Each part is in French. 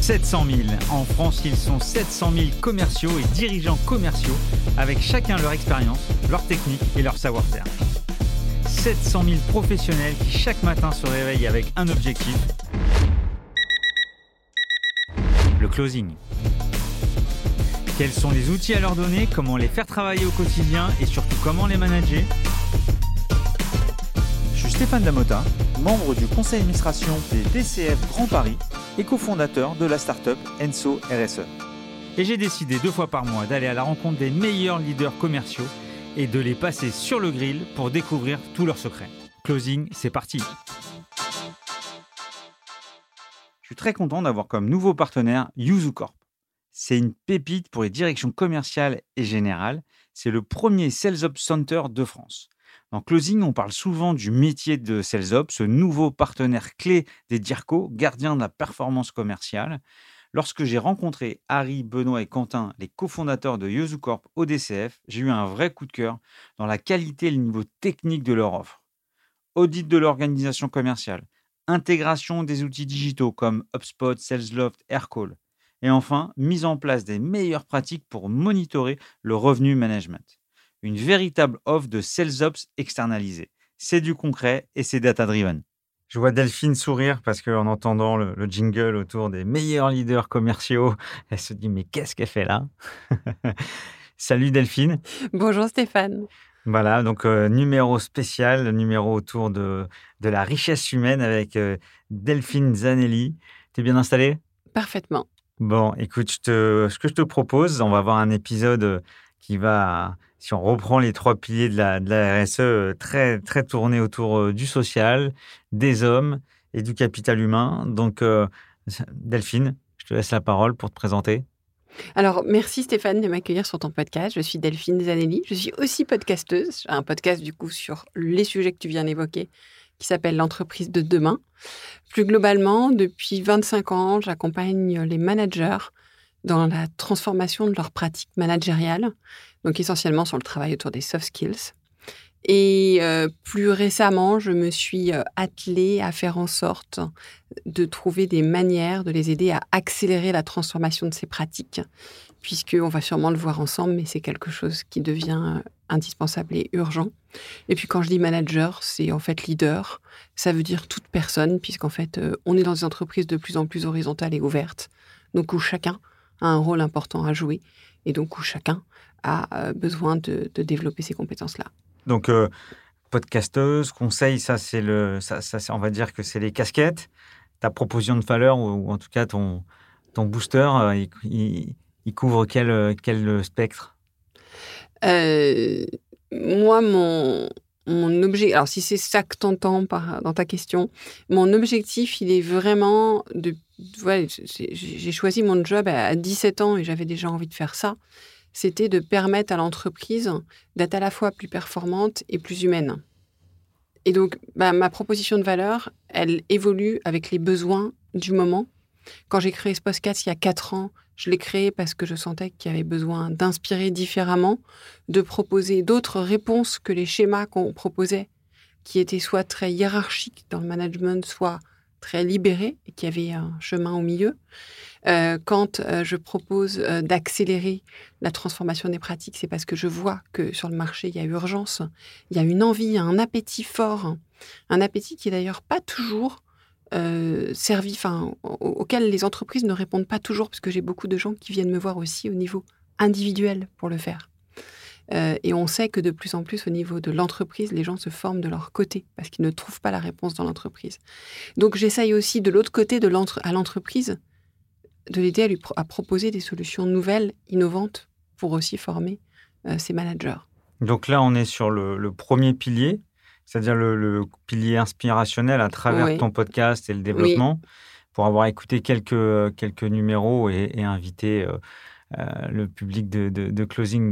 700 000. En France, ils sont 700 000 commerciaux et dirigeants commerciaux, avec chacun leur expérience, leur technique et leur savoir-faire. 700 000 professionnels qui chaque matin se réveillent avec un objectif, le closing. Quels sont les outils à leur donner, comment les faire travailler au quotidien et surtout comment les manager? Je suis Stéphane Damota, membre du conseil d'administration des DCF Grand Paris et cofondateur de la startup Enso RSE. Et j'ai décidé deux fois par mois d'aller à la rencontre des meilleurs leaders commerciaux et de les passer sur le grill pour découvrir tous leurs secrets. Closing, c'est parti Je suis très content d'avoir comme nouveau partenaire YuzuCorp. C'est une pépite pour les directions commerciales et générales. C'est le premier Sales Center de France. En closing, on parle souvent du métier de Sales Ops, ce nouveau partenaire clé des DIRCO, gardien de la performance commerciale. Lorsque j'ai rencontré Harry, Benoît et Quentin, les cofondateurs de YuzuCorp au DCF, j'ai eu un vrai coup de cœur dans la qualité et le niveau technique de leur offre. Audit de l'organisation commerciale, intégration des outils digitaux comme HubSpot, SalesLoft, Aircall, et enfin, mise en place des meilleures pratiques pour monitorer le revenu management une véritable offre de sales ops externalisée. C'est du concret et c'est data-driven. Je vois Delphine sourire parce qu'en entendant le, jingle autour des meilleurs leaders commerciaux, elle se dit mais qu'est-ce qu'elle fait là? Salut Delphine. Bonjour Stéphane. Voilà, donc euh, numéro spécial, numéro autour de, de la richesse humaine avec euh, Delphine Zanelli. Tu es bien installée? Parfaitement. Bon, écoute, ce que je te propose, on va avoir un épisode euh, qui va si on reprend les trois piliers de la, RSE, euh, très, très tournés autour euh, du social, des hommes et du capital humain. Donc, euh, Delphine, je te laisse la parole pour te présenter. Alors, merci Stéphane de m'accueillir sur ton podcast. Je suis Delphine Zanelli. Je suis aussi podcasteuse. J'ai un podcast du coup sur les sujets que tu viens d'évoquer qui s'appelle l'entreprise de demain. Plus globalement, depuis 25 ans, j'accompagne les managers dans la transformation de leurs pratiques managériales, donc essentiellement sur le travail autour des soft skills. Et euh, plus récemment, je me suis euh, attelée à faire en sorte de trouver des manières de les aider à accélérer la transformation de ces pratiques, puisqu'on va sûrement le voir ensemble, mais c'est quelque chose qui devient euh, indispensable et urgent. Et puis quand je dis manager, c'est en fait leader. Ça veut dire toute personne, puisqu'en fait, on est dans des entreprises de plus en plus horizontales et ouvertes, donc où chacun a un rôle important à jouer et donc où chacun a euh, besoin de, développer ces compétences-là. Donc, euh, podcasteuse, conseil, ça, c'est le, ça, ça on va dire que c'est les casquettes. Ta proposition de valeur, ou, en tout cas ton, ton booster, euh, il, il, couvre quel, quel spectre? Moi, mon, mon objectif, alors si c'est ça que tu entends dans ta question, mon objectif, il est vraiment de. J'ai choisi mon job à 17 ans et j'avais déjà envie de faire ça. C'était de permettre à l'entreprise d'être à la fois plus performante et plus humaine. Et donc, bah, ma proposition de valeur, elle évolue avec les besoins du moment. Quand j'ai créé ce podcast il y a 4 ans, je l'ai créé parce que je sentais qu'il y avait besoin d'inspirer différemment, de proposer d'autres réponses que les schémas qu'on proposait, qui étaient soit très hiérarchiques dans le management, soit très libérés et qui avaient un chemin au milieu. Euh, quand euh, je propose euh, d'accélérer la transformation des pratiques, c'est parce que je vois que sur le marché, il y a urgence, il y a une envie, un appétit fort, un appétit qui est d'ailleurs pas toujours euh, servi, enfin, auxquelles les entreprises ne répondent pas toujours, parce que j'ai beaucoup de gens qui viennent me voir aussi au niveau individuel pour le faire. Euh, et on sait que de plus en plus au niveau de l'entreprise, les gens se forment de leur côté parce qu'ils ne trouvent pas la réponse dans l'entreprise. Donc j'essaye aussi de l'autre côté à l'entreprise de l'aider à, lui proposer des solutions nouvelles, innovantes pour aussi former euh, ses managers. Donc là, on est sur le premier pilier, c'est-à-dire le, pilier inspirationnel à travers ton podcast et le développement, pour avoir écouté quelques, quelques numéros et, invité euh, euh, le public de, de, closing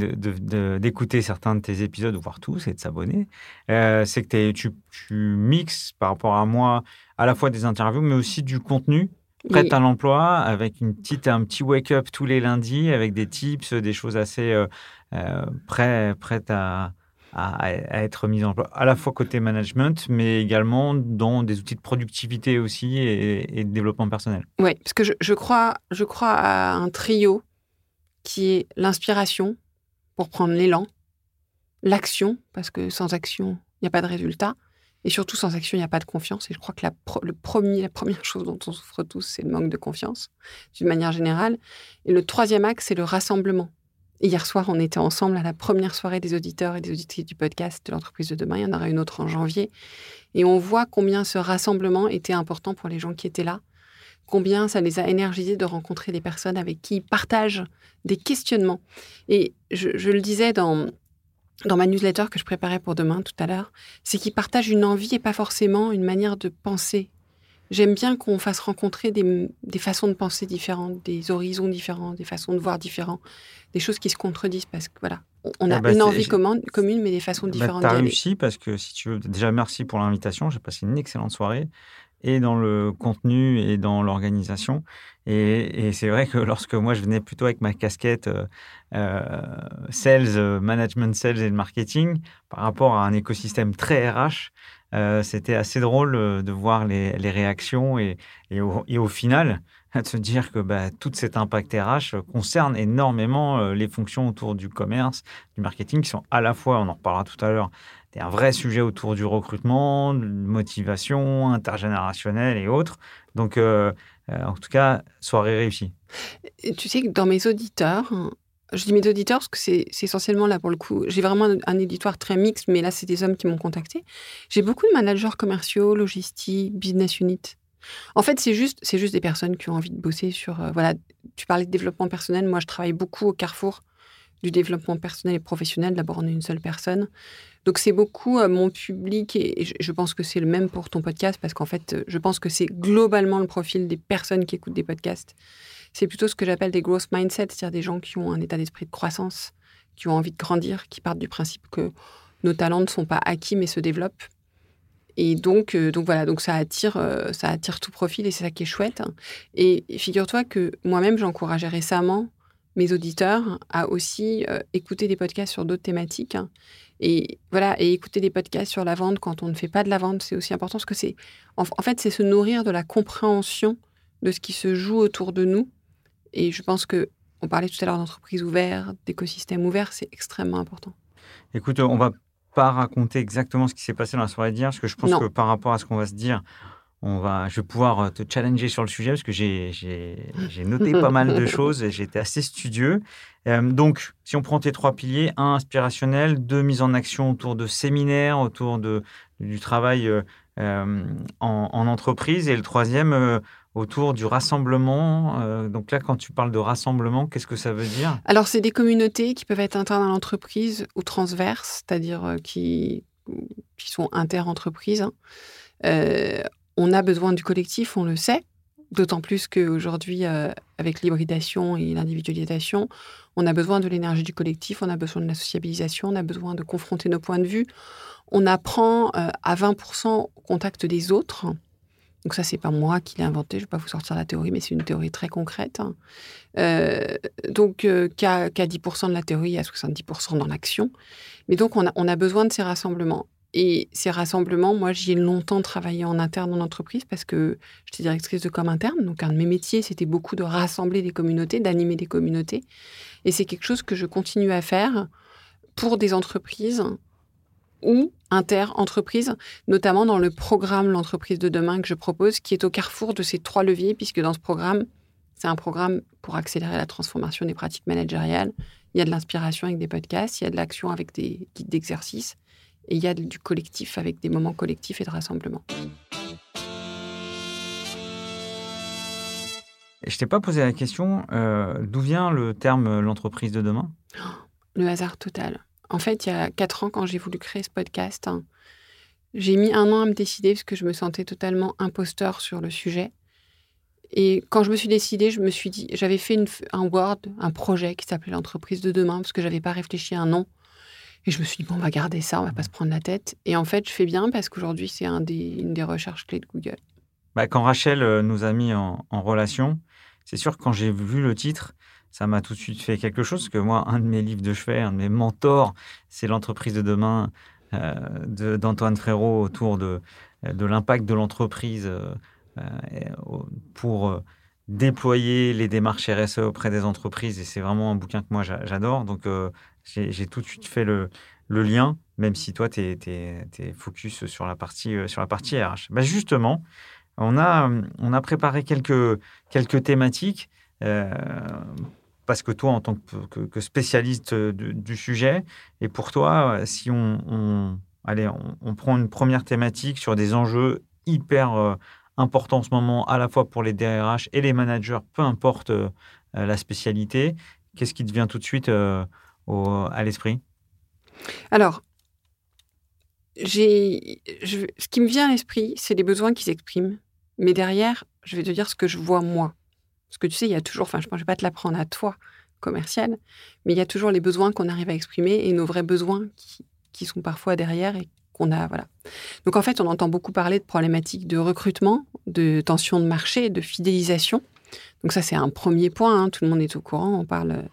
d'écouter certains de tes épisodes, voire tous, et de s'abonner. Euh, c'est que tu, tu mixes par rapport à moi à la fois des interviews, mais aussi du contenu. Prêt à l'emploi, avec une petite, un petit wake-up tous les lundis, avec des tips, des choses assez prêtes à à, être mise en place, à la fois côté management, mais également dans des outils de productivité aussi et, de développement personnel. Oui, parce que je, crois, je crois à un trio qui est l'inspiration pour prendre l'élan, l'action, parce que sans action, il n'y a pas de résultat, et surtout, sans action, il n'y a pas de confiance. Et je crois que le premier, la première chose dont on souffre tous, c'est le manque de confiance, d'une manière générale. Et le troisième axe, c'est le rassemblement. Hier soir, on était ensemble à la première soirée des auditeurs et des auditrices du podcast de l'entreprise de demain. Il y en aura une autre en janvier. Et on voit combien ce rassemblement était important pour les gens qui étaient là, combien ça les a énergisés de rencontrer des personnes avec qui ils partagent des questionnements. Et je le disais dans, dans ma newsletter que je préparais pour demain tout à l'heure, c'est qu'ils partagent une envie et pas forcément une manière de penser. J'aime bien qu'on fasse rencontrer des, façons de penser différentes, des horizons différents, des façons de voir différents, des choses qui se contredisent parce que voilà, on a ah bah, une envie commune, mais des façons bah, différentes. tu as réussi parce que si tu veux, déjà merci pour l'invitation, j'ai passé une excellente soirée et dans le contenu et dans l'organisation. Et, c'est vrai que lorsque moi je venais plutôt avec ma casquette euh, euh, sales, euh, management sales et marketing, par rapport à un écosystème très RH, c'était assez drôle de voir les, réactions et, au, final, de se dire que bah, tout cet impact RH concerne énormément les fonctions autour du commerce, du marketing, qui sont à la fois, on en reparlera tout à l'heure, un vrai sujet autour du recrutement, de motivation intergénérationnelle et autres. Donc, euh, euh, en tout cas, soirée réussie. tu sais que dans mes auditeurs, je dis mes auditeurs parce que c'est essentiellement là pour le coup, j'ai vraiment un, éditoire très mixte, mais là, c'est des hommes qui m'ont contacté. J'ai beaucoup de managers commerciaux, logistiques, business unit. En fait, c'est juste, juste des personnes qui ont envie de bosser sur. Euh, voilà, tu parlais de développement personnel. Moi, je travaille beaucoup au carrefour du développement personnel et professionnel. D'abord, on est une seule personne. Donc c'est beaucoup euh, mon public et je pense que c'est le même pour ton podcast parce qu'en fait, euh, je pense que c'est globalement le profil des personnes qui écoutent des podcasts. C'est plutôt ce que j'appelle des growth mindset, c'est-à-dire des gens qui ont un état d'esprit de croissance, qui ont envie de grandir, qui partent du principe que nos talents ne sont pas acquis mais se développent. Et donc, euh, donc voilà, donc ça attire, ça attire tout profil et c'est ça qui est chouette. Et figure-toi que moi-même, j'ai encouragé récemment mes auditeurs à aussi écouter des podcasts sur d'autres thématiques et voilà, et écouter des podcasts sur la vente quand on ne fait pas de la vente, c'est aussi important parce que c'est, en, fait, c'est se nourrir de la compréhension de ce qui se joue autour de nous. Et je pense que on parlait tout à l'heure d'entreprise ouverte, d'écosystème ouvert, c'est extrêmement important. Écoute, on va pas raconter exactement ce qui s'est passé dans la soirée d'hier, parce que je pense que par rapport à ce qu'on va se dire, on va, je vais pouvoir euh, te challenger sur le sujet parce que j'ai noté pas mal de choses et j'ai été assez studieux. Euh, donc, si on prend tes trois piliers, un inspirationnel, deux mise en action autour de séminaires, autour de, du travail euh, en, entreprise, et le troisième autour du rassemblement. donc là, quand tu parles de rassemblement, qu'est-ce que ça veut dire? Alors, c'est des communautés qui peuvent être internes à l'entreprise ou transverses, c'est-à-dire qui, qui sont inter-entreprises. Hein. On a besoin du collectif, on le sait. D'autant plus qu'aujourd'hui, euh, avec l'hybridation et l'individualisation, on a besoin de l'énergie du collectif, on a besoin de la sociabilisation, on a besoin de confronter nos points de vue. On apprend euh, à 20% au contact des autres. Donc ça, c'est pas moi qui l'ai inventé, je vais pas vous sortir la théorie, mais c'est une théorie très concrète. Euh, donc, qu'à 10% de la théorie, à 70% dans l'action. Mais donc, on a, on a besoin de ces rassemblements. Et ces rassemblements, moi, j'y ai longtemps travaillé en interne en entreprise parce que j'étais directrice de com interne. Donc, un de mes métiers, c'était beaucoup de rassembler des communautés, d'animer des communautés. Et c'est quelque chose que je continue à faire pour des entreprises ou inter-entreprises, notamment dans le programme L'entreprise de demain que je propose, qui est au carrefour de ces trois leviers, puisque dans ce programme, c'est un programme pour accélérer la transformation des pratiques managériales. Il y a de l'inspiration avec des podcasts, il y a de l'action avec des guides d'exercice, et il y a du collectif avec des moments collectifs et de rassemblement. Je t'ai pas posé la question, euh, d'où vient le terme l'entreprise de demain? Le hasard total. En fait, il y a quatre ans, quand j'ai voulu créer ce podcast, hein, j'ai mis un an à me décider parce que je me sentais totalement imposteur sur le sujet. Et quand je me suis décidée, je me suis dit, j'avais fait un Word, un projet qui s'appelait l'entreprise de demain parce que j'avais pas réfléchi à un nom. Et je me suis dit, bon, on va garder ça, on va pas se prendre la tête. Et en fait, je fais bien parce qu'aujourd'hui, c'est une des recherches clés de Google. Bah, quand Rachel euh, nous a mis en, relation, c'est sûr que quand j'ai vu le titre, ça m'a tout de suite fait quelque chose, parce que moi, un de mes livres de chevet, un de mes mentors, c'est l'entreprise de demain euh, d'Antoine Frérot autour de, de l'impact de l'entreprise pour déployer les démarches RSE auprès des entreprises. Et c'est vraiment un bouquin que moi, j'adore. Donc, j'ai tout de suite fait le, le lien, même si toi, tu es, focus sur la partie, sur la partie RH. Bah justement, on a, on a préparé quelques, quelques thématiques. Euh, parce que toi, en tant que, spécialiste du, sujet, et pour toi, si on, allez, on, prend une première thématique sur des enjeux hyper euh, importants en ce moment, à la fois pour les DRH et les managers, peu importe euh, la spécialité, qu'est-ce qui te vient tout de suite à l'esprit? Alors, ce qui me vient à l'esprit, c'est les besoins qui s'expriment. Mais derrière, je vais te dire ce que je vois moi. Parce que tu sais, il y a toujours, enfin, je ne vais pas te l'apprendre à toi, commercial, mais il y a toujours les besoins qu'on arrive à exprimer et nos vrais besoins qui, qui sont parfois derrière et qu'on a, voilà. Donc en fait, on entend beaucoup parler de problématiques de recrutement, de tension de marché, de fidélisation. Donc ça, c'est un premier point. Hein. Tout le monde est au courant. On parle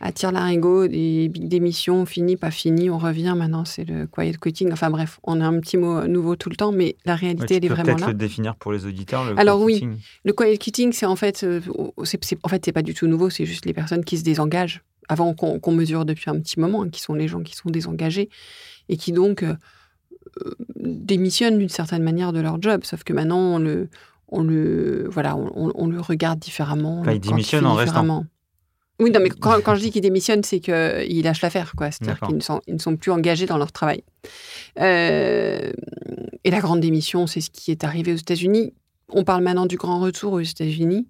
attire l'arigot, des démissions, fini, pas fini, on revient. Maintenant, c'est le quiet quitting. Enfin bref, on a un petit mot nouveau tout le temps, mais la réalité, elle est vraiment là. peut-être le définir pour les auditeurs. Le Alors oui, le quiet quitting, c'est en fait, euh, c'est, en fait, c'est pas du tout nouveau. C'est juste les personnes qui se désengagent avant qu'on, mesure depuis un petit moment, hein, qui sont les gens qui sont désengagés et qui donc euh, euh, démissionnent d'une certaine manière de leur job. Sauf que maintenant, on le, on le, voilà, on, le regarde différemment. ils démissionnent en restant. Oui, non, mais quand, je dis qu'ils démissionnent, c'est qu'ils lâchent l'affaire, quoi. C'est-à-dire qu'ils ne sont, ils ne sont plus engagés dans leur travail. Euh, et la grande démission, c'est ce qui est arrivé aux États-Unis. On parle maintenant du grand retour aux États-Unis.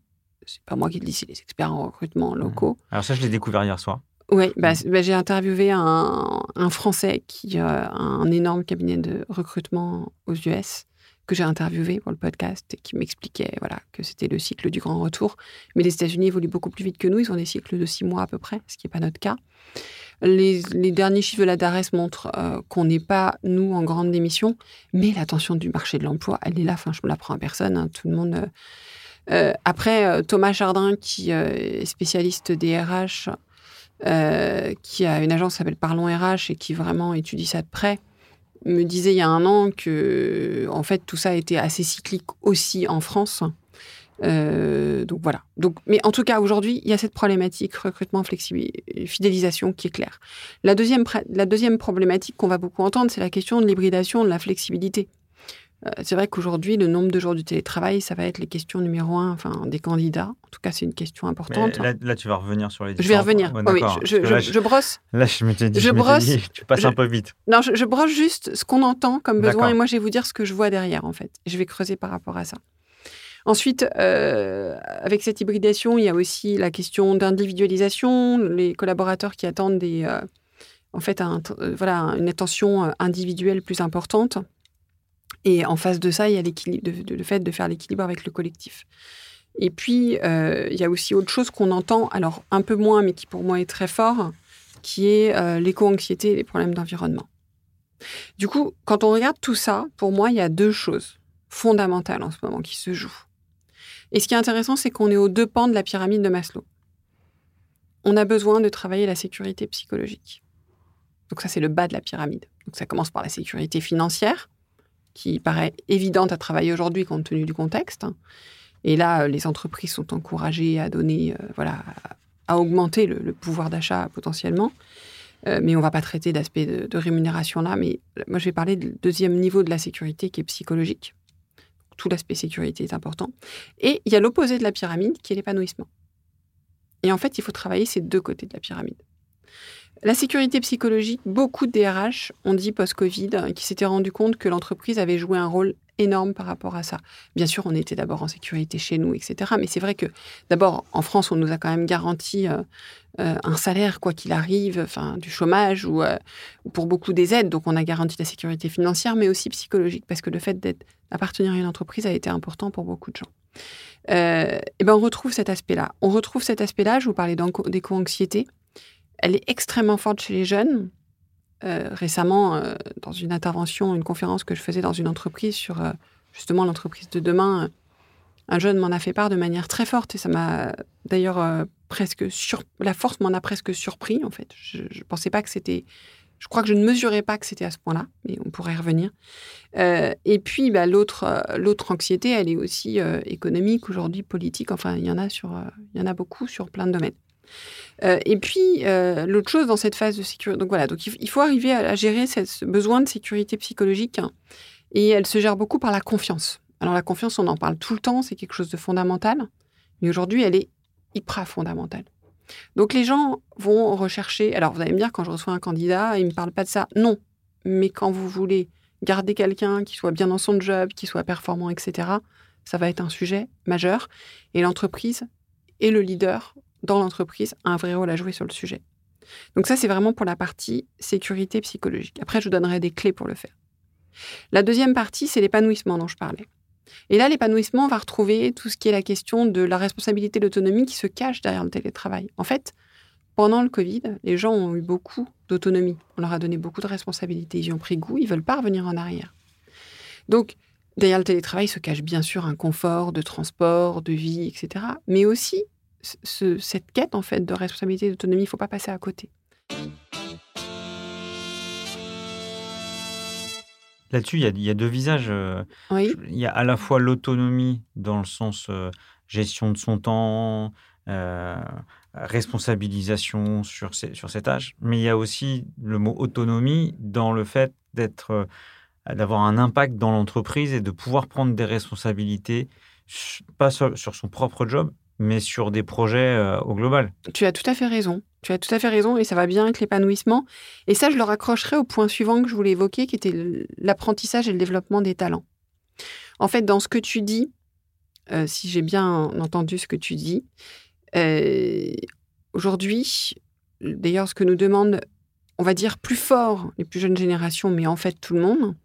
C'est pas moi qui le dis, c'est les experts en recrutement mmh. locaux. Alors ça, je l'ai découvert hier soir. Oui, bah, mmh. bah, j'ai interviewé un, un, Français qui a un énorme cabinet de recrutement aux US que j'ai interviewé pour le podcast et qui m'expliquait voilà, que c'était le cycle du grand retour. Mais les États-Unis évoluent beaucoup plus vite que nous. Ils ont des cycles de six mois à peu près, ce qui n'est pas notre cas. Les, derniers chiffres de la DARES montrent euh, qu'on n'est pas, nous, en grande démission, mais la tension du marché de l'emploi, elle est là. Enfin, je ne l'apprends à personne. Hein. tout le monde. Euh, euh, après, Thomas Chardin, qui est spécialiste des RH, qui a une agence qui s'appelle Parlons RH et qui vraiment étudie ça de près, me disait il y a un an que, en fait, tout ça était assez cyclique aussi en France. Euh, donc voilà. Donc, mais en tout cas, aujourd'hui, il y a cette problématique recrutement, fidélisation qui est claire. La deuxième, la deuxième problématique qu'on va beaucoup entendre, c'est la question de l'hybridation, de la flexibilité. Euh, c'est vrai qu'aujourd'hui, le nombre de jours du télétravail, ça va être les questions numéro un enfin, des candidats. En tout cas, c'est une question importante. Là, tu vas revenir sur les Je vais revenir. oui, je, brosse. Là, je me dit, je, brosse, tu passes un peu vite. Non, je, brosse juste ce qu'on entend comme besoin et moi, je vais vous dire ce que je vois derrière, en fait. Je vais creuser par rapport à ça. Ensuite, euh, avec cette hybridation, il y a aussi la question d'individualisation, les collaborateurs qui attendent des, euh, en fait, un, voilà, une attention individuelle plus importante. Et en face de ça, il y a le fait de faire l'équilibre avec le collectif. Et puis, euh, il y a aussi autre chose qu'on entend, alors un peu moins, mais qui pour moi est très fort, qui est euh, l'éco-anxiété et les problèmes d'environnement. Du coup, quand on regarde tout ça, pour moi, il y a deux choses fondamentales en ce moment qui se jouent. Et ce qui est intéressant, c'est qu'on est aux deux pans de la pyramide de Maslow. On a besoin de travailler la sécurité psychologique. Donc ça, c'est le bas de la pyramide. Donc ça commence par la sécurité financière, qui paraît évidente à travailler aujourd'hui compte tenu du contexte. Et là, euh, les entreprises sont encouragées à donner, euh, voilà, à augmenter le, pouvoir d'achat potentiellement. Euh, mais on ne va pas traiter d'aspect de, rémunération là. Mais moi, je vais parler du deuxième niveau de la sécurité qui est psychologique. Tout l'aspect sécurité est important. Et il y a l'opposé de la pyramide qui est l'épanouissement. Et en fait, il faut travailler ces deux côtés de la pyramide. La sécurité psychologique, beaucoup de DRH ont dit post-Covid qu'ils s'étaient rendus compte que l'entreprise avait joué un rôle énorme par rapport à ça. Bien sûr, on était d'abord en sécurité chez nous, etc. Mais c'est vrai que d'abord, en France, on nous a quand même garanti euh, euh, un salaire, quoi qu'il arrive, enfin, du chômage ou euh, pour beaucoup des aides. Donc, on a garanti la sécurité financière, mais aussi psychologique, parce que le fait d'appartenir à une entreprise a été important pour beaucoup de gens. et ben, on retrouve cet aspect-là. On retrouve cet aspect-là, je vous parlais d'éco-anxiété elle est extrêmement forte chez les jeunes. Euh, récemment, euh, dans une intervention, une conférence que je faisais dans une entreprise sur euh, justement l'entreprise de demain, un jeune m'en a fait part de manière très forte et ça m'a d'ailleurs presque. La force m'en a presque surpris, en fait. Je pensais pas que c'était... Je crois que je ne mesurais pas que c'était à ce point-là, mais on pourrait y revenir. Et puis, bah, l'autre, anxiété, elle est aussi économique, aujourd'hui politique. Enfin, il y en a il y en a beaucoup sur plein de domaines. Et puis, l'autre chose dans cette phase de sécurité, donc voilà, donc il, faut arriver à, gérer ce besoin de sécurité psychologique, hein, et elle se gère beaucoup par la confiance. Alors la confiance, on en parle tout le temps, c'est quelque chose de fondamental, mais aujourd'hui, elle est hyper fondamentale. Donc les gens vont rechercher. Alors vous allez me dire, quand je reçois un candidat, il ne me parle pas de ça. Non. Mais quand vous voulez garder quelqu'un qui soit bien dans son job, qui soit performant, etc., ça va être un sujet majeur. Et l'entreprise et le leader dans l'entreprise un vrai rôle à jouer sur le sujet. Donc ça, c'est vraiment pour la partie sécurité psychologique. Après, je vous donnerai des clés pour le faire. La deuxième partie, c'est l'épanouissement dont je parlais. Et là, l'épanouissement, on va retrouver tout ce qui est la question de la responsabilité, de l'autonomie qui se cache derrière le télétravail. En fait, pendant le Covid, les gens ont eu beaucoup d'autonomie. On leur a donné beaucoup de responsabilités. Ils y ont pris goût, ils veulent pas revenir en arrière. Donc, derrière le télétravail se cache bien sûr un confort de transport, de vie, etc. Mais aussi cette quête en fait de responsabilité, d'autonomie. Il ne faut pas passer à côté. Là-dessus, il y, a deux visages. Euh, oui. Il y a à la fois l'autonomie dans le sens euh, gestion de son temps, euh, responsabilisation sur, sur cet âge, mais il y a aussi le mot autonomie dans le fait d'être, d'avoir un impact dans l'entreprise et de pouvoir prendre des responsabilités, pas sur, sur son propre job, mais sur des projets au global. Tu as tout à fait raison. Tu as tout à fait raison et ça va bien avec l'épanouissement. Et ça, je le raccrocherai au point suivant que je voulais évoquer, qui était l'apprentissage et le développement des talents. En fait, dans ce que tu dis, euh, si j'ai bien entendu ce que tu dis, euh, aujourd'hui, d'ailleurs, ce que nous demandent, on va dire plus fort les plus jeunes générations, mais en fait tout le monde,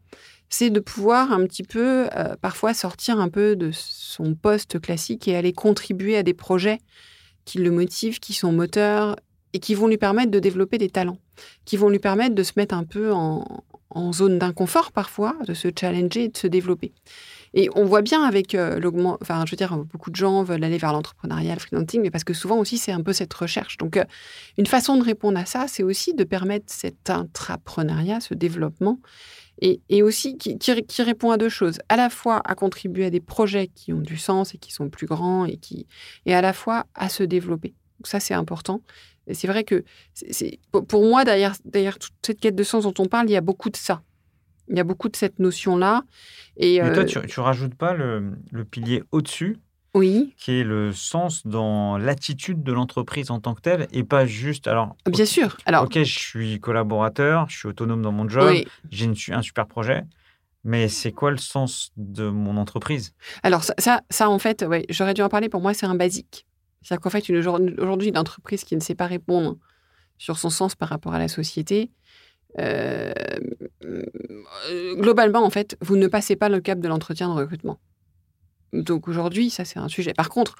c'est de pouvoir un petit peu, euh, parfois, sortir un peu de son poste classique et aller contribuer à des projets qui le motivent, qui sont moteurs et qui vont lui permettre de développer des talents, qui vont lui permettre de se mettre un peu en, zone d'inconfort parfois, de se challenger et de se développer. Et on voit bien avec euh, l'augment, enfin, je veux dire, beaucoup de gens veulent aller vers l'entrepreneuriat, le freelancing, mais parce que souvent aussi, c'est un peu cette recherche. Donc, euh, une façon de répondre à ça, c'est aussi de permettre cet intrapreneuriat, ce développement, et, et aussi qui, qui, répond à deux choses. À la fois à contribuer à des projets qui ont du sens et qui sont plus grands, et, qui, et à la fois à se développer. Donc, ça, c'est important. C'est vrai que pour moi, derrière, derrière toute cette quête de sens dont on parle, il y a beaucoup de ça. Il y a beaucoup de cette notion-là. Et, Mais toi, euh, tu, tu rajoutes pas le, le pilier au-dessus oui. qui est le sens dans l'attitude de l'entreprise en tant que telle et pas juste. Alors, bien sûr. Alors, ok, je suis collaborateur, je suis autonome dans mon job, j'ai un super projet. Mais c'est quoi le sens de mon entreprise? Alors ça, ça, ça, en fait, ouais, j'aurais dû en parler. Pour moi, c'est un basique. C'est-à-dire qu'en fait, aujourd'hui, une entreprise qui ne sait pas répondre sur son sens par rapport à la société, euh, globalement, en fait, vous ne passez pas le cap de l'entretien de recrutement. Donc aujourd'hui, ça, c'est un sujet. Par contre,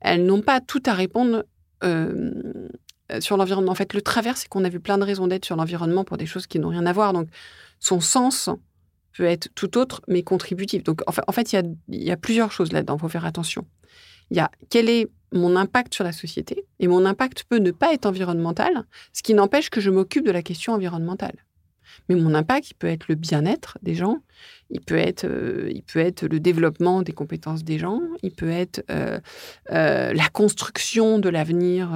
elles n'ont pas tout à répondre euh, sur l'environnement. En fait, le travers, c'est qu'on a vu plein de raisons d'être sur l'environnement pour des choses qui n'ont rien à voir. Donc, son sens peut être tout autre, mais contributif. Donc, en fait, il, y a, y a plusieurs choses là-dedans. Il faut faire attention. Il y a quel est mon impact sur la société, et mon impact peut ne pas être environnemental, ce qui n'empêche que je m'occupe de la question environnementale. Mais mon impact, il peut être le bien-être des gens, il peut être, euh, le développement des compétences des gens, il peut être euh, euh, la construction de l'avenir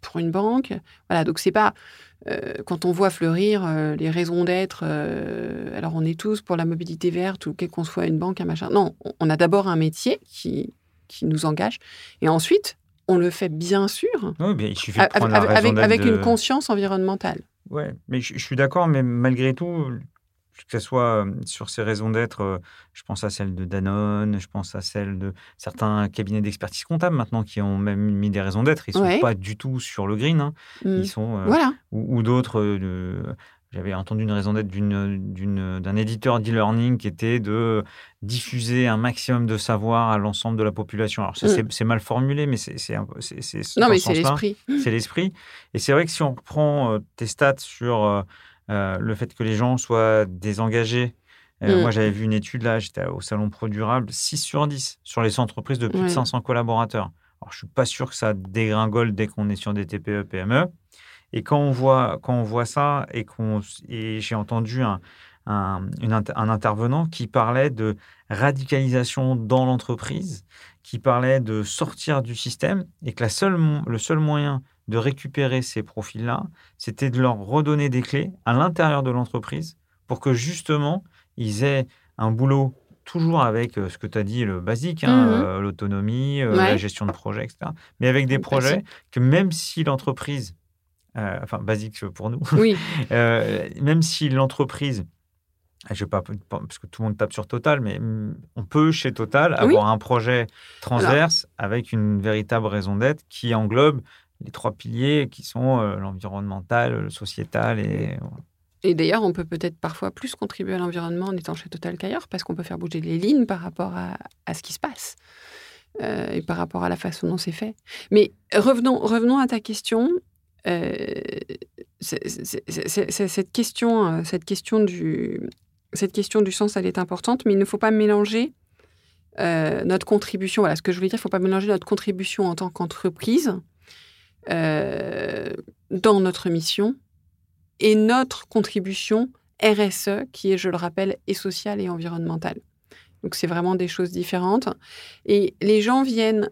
pour une banque. Voilà, donc c'est pas quand on voit fleurir les raisons d'être. alors on est tous pour la mobilité verte ou quel qu'on soit une banque, un machin. Non, on a d'abord un métier qui qui nous engage. Et ensuite, on le fait bien sûr. Oui, bien, il suffit de avec, la avec, avec une conscience environnementale. Oui, mais je, suis d'accord, mais malgré tout, que ce soit euh, sur ces raisons d'être, euh, je pense à celle de Danone, je pense à celle de certains cabinets d'expertise comptable maintenant qui ont même mis des raisons d'être. Ils ne sont pas du tout sur le green. Hein. Mmh. Ils sont. Euh, voilà. Ou, ou d'autres. J'avais entendu une raison d'être d'un éditeur d'e-learning qui était de diffuser un maximum de savoir à l'ensemble de la population. Alors, mm. c'est mal formulé, mais c'est Non, mais c'est l'esprit. C'est l'esprit. Et c'est vrai que si on reprend euh, tes stats sur euh, euh, le fait que les gens soient désengagés, mm. moi j'avais vu une étude là, j'étais au Salon Pro Durable, 6 sur 10 sur les entreprises de plus de 500 collaborateurs. Alors, je suis pas sûr que ça dégringole dès qu'on est sur des TPE, PME. Et quand on voit, quand on voit ça et, qu'on, et j'ai entendu un, un, un, intervenant qui parlait de radicalisation dans l'entreprise, qui parlait de sortir du système et que la seule, le seul moyen de récupérer ces profils-là, c'était de leur redonner des clés à l'intérieur de l'entreprise pour que justement, ils aient un boulot toujours avec euh, ce que tu as dit, le basique, hein, mmh euh, l'autonomie, euh, la gestion de projet, etc. Mais avec des projets que même si l'entreprise, enfin basique pour nous, oui. même si l'entreprise je vais pas parce que tout le monde tape sur Total, mais mmh, on peut chez Total avoir un projet transverse avec une véritable raison d'être qui englobe les trois piliers qui sont l'environnemental, le sociétal et et d'ailleurs, on peut peut-être parfois plus contribuer à l'environnement en étant chez Total qu'ailleurs, parce qu'on peut faire bouger les lignes par rapport à, ce qui se passe euh, et par rapport à la façon dont c'est fait. Mais revenons, revenons à ta question. Euh, cette, question euh, cette, question du, sens, elle est importante, mais il ne faut pas mélanger notre contribution. Voilà ce que je voulais dire, il ne faut pas mélanger notre contribution en tant qu'entreprise dans notre mission et notre contribution RSE, qui est, je le rappelle, et sociale et environnementale. Donc c'est vraiment des choses différentes. Et les gens viennent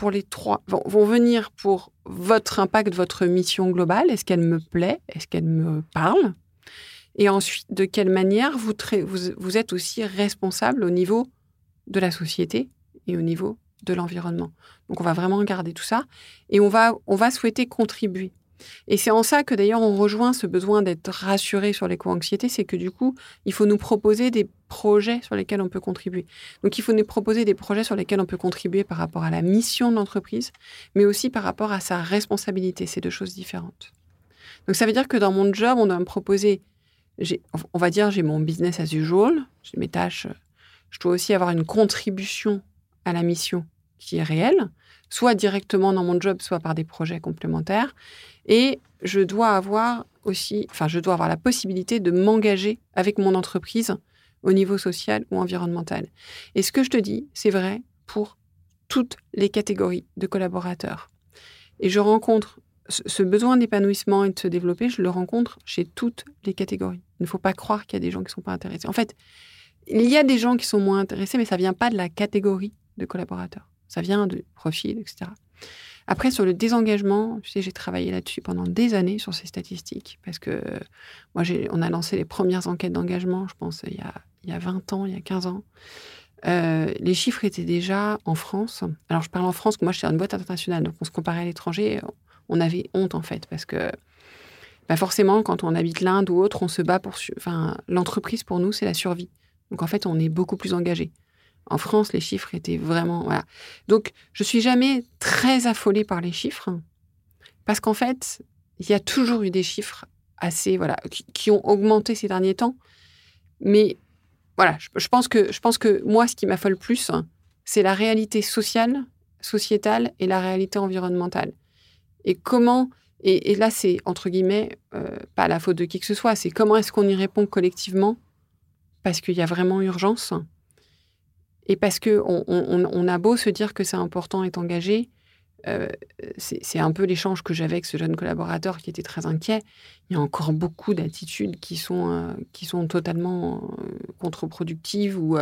pour les trois, vont, venir pour votre impact, votre mission globale. Est-ce qu'elle me plaît? Est-ce qu'elle me parle? Et ensuite, de quelle manière vous, vous, êtes aussi responsable au niveau de la société et au niveau de l'environnement? Donc on va vraiment regarder tout ça et on va, on va souhaiter contribuer. Et c'est en ça que d'ailleurs on rejoint ce besoin d'être rassuré sur l'éco-anxiété, c'est que du coup, il faut nous proposer des projets sur lesquels on peut contribuer. Donc il faut nous proposer des projets sur lesquels on peut contribuer par rapport à la mission de l'entreprise, mais aussi par rapport à sa responsabilité. C'est deux choses différentes. Donc ça veut dire que dans mon job, on doit me proposer, on va dire, j'ai mon business as usual, j'ai mes tâches, je dois aussi avoir une contribution à la mission qui est réelle, soit directement dans mon job, soit par des projets complémentaires. Et je dois avoir aussi, enfin, je dois avoir la possibilité de m'engager avec mon entreprise au niveau social ou environnemental. Et ce que je te dis, c'est vrai pour toutes les catégories de collaborateurs. Et je rencontre ce besoin d'épanouissement et de se développer, je le rencontre chez toutes les catégories. Il ne faut pas croire qu'il y a des gens qui ne sont pas intéressés. En fait, il y a des gens qui sont moins intéressés, mais ça ne vient pas de la catégorie de collaborateurs. Ça vient du profil, etc. Après, sur le désengagement, tu sais, j'ai travaillé là-dessus pendant des années sur ces statistiques, parce que moi, on a lancé les premières enquêtes d'engagement, je pense, il y, a, il y a 20 ans, il y a 15 ans. Euh, les chiffres étaient déjà en France. Alors, je parle en France, moi, je suis une boîte internationale, donc on se comparait à l'étranger, on avait honte, en fait, parce que bah forcément, quand on habite l'Inde ou autre, on se bat pour... Enfin, l'entreprise, pour nous, c'est la survie. Donc, en fait, on est beaucoup plus engagé. En France, les chiffres étaient vraiment. Voilà. Donc, je suis jamais très affolée par les chiffres, parce qu'en fait, il y a toujours eu des chiffres assez. Voilà, qui, ont augmenté ces derniers temps. Mais voilà, je, pense que, je pense que moi, ce qui m'affole plus, c'est la réalité sociale, sociétale et la réalité environnementale. Et comment. Et, là, c'est entre guillemets euh, pas la faute de qui que ce soit, c'est comment est-ce qu'on y répond collectivement, parce qu'il y a vraiment urgence. Et parce que on, a beau se dire que c'est important et engagé, euh, c'est un peu l'échange que j'avais avec ce jeune collaborateur qui était très inquiet. Il y a encore beaucoup d'attitudes qui, sont euh, qui sont totalement euh, contre-productives ou,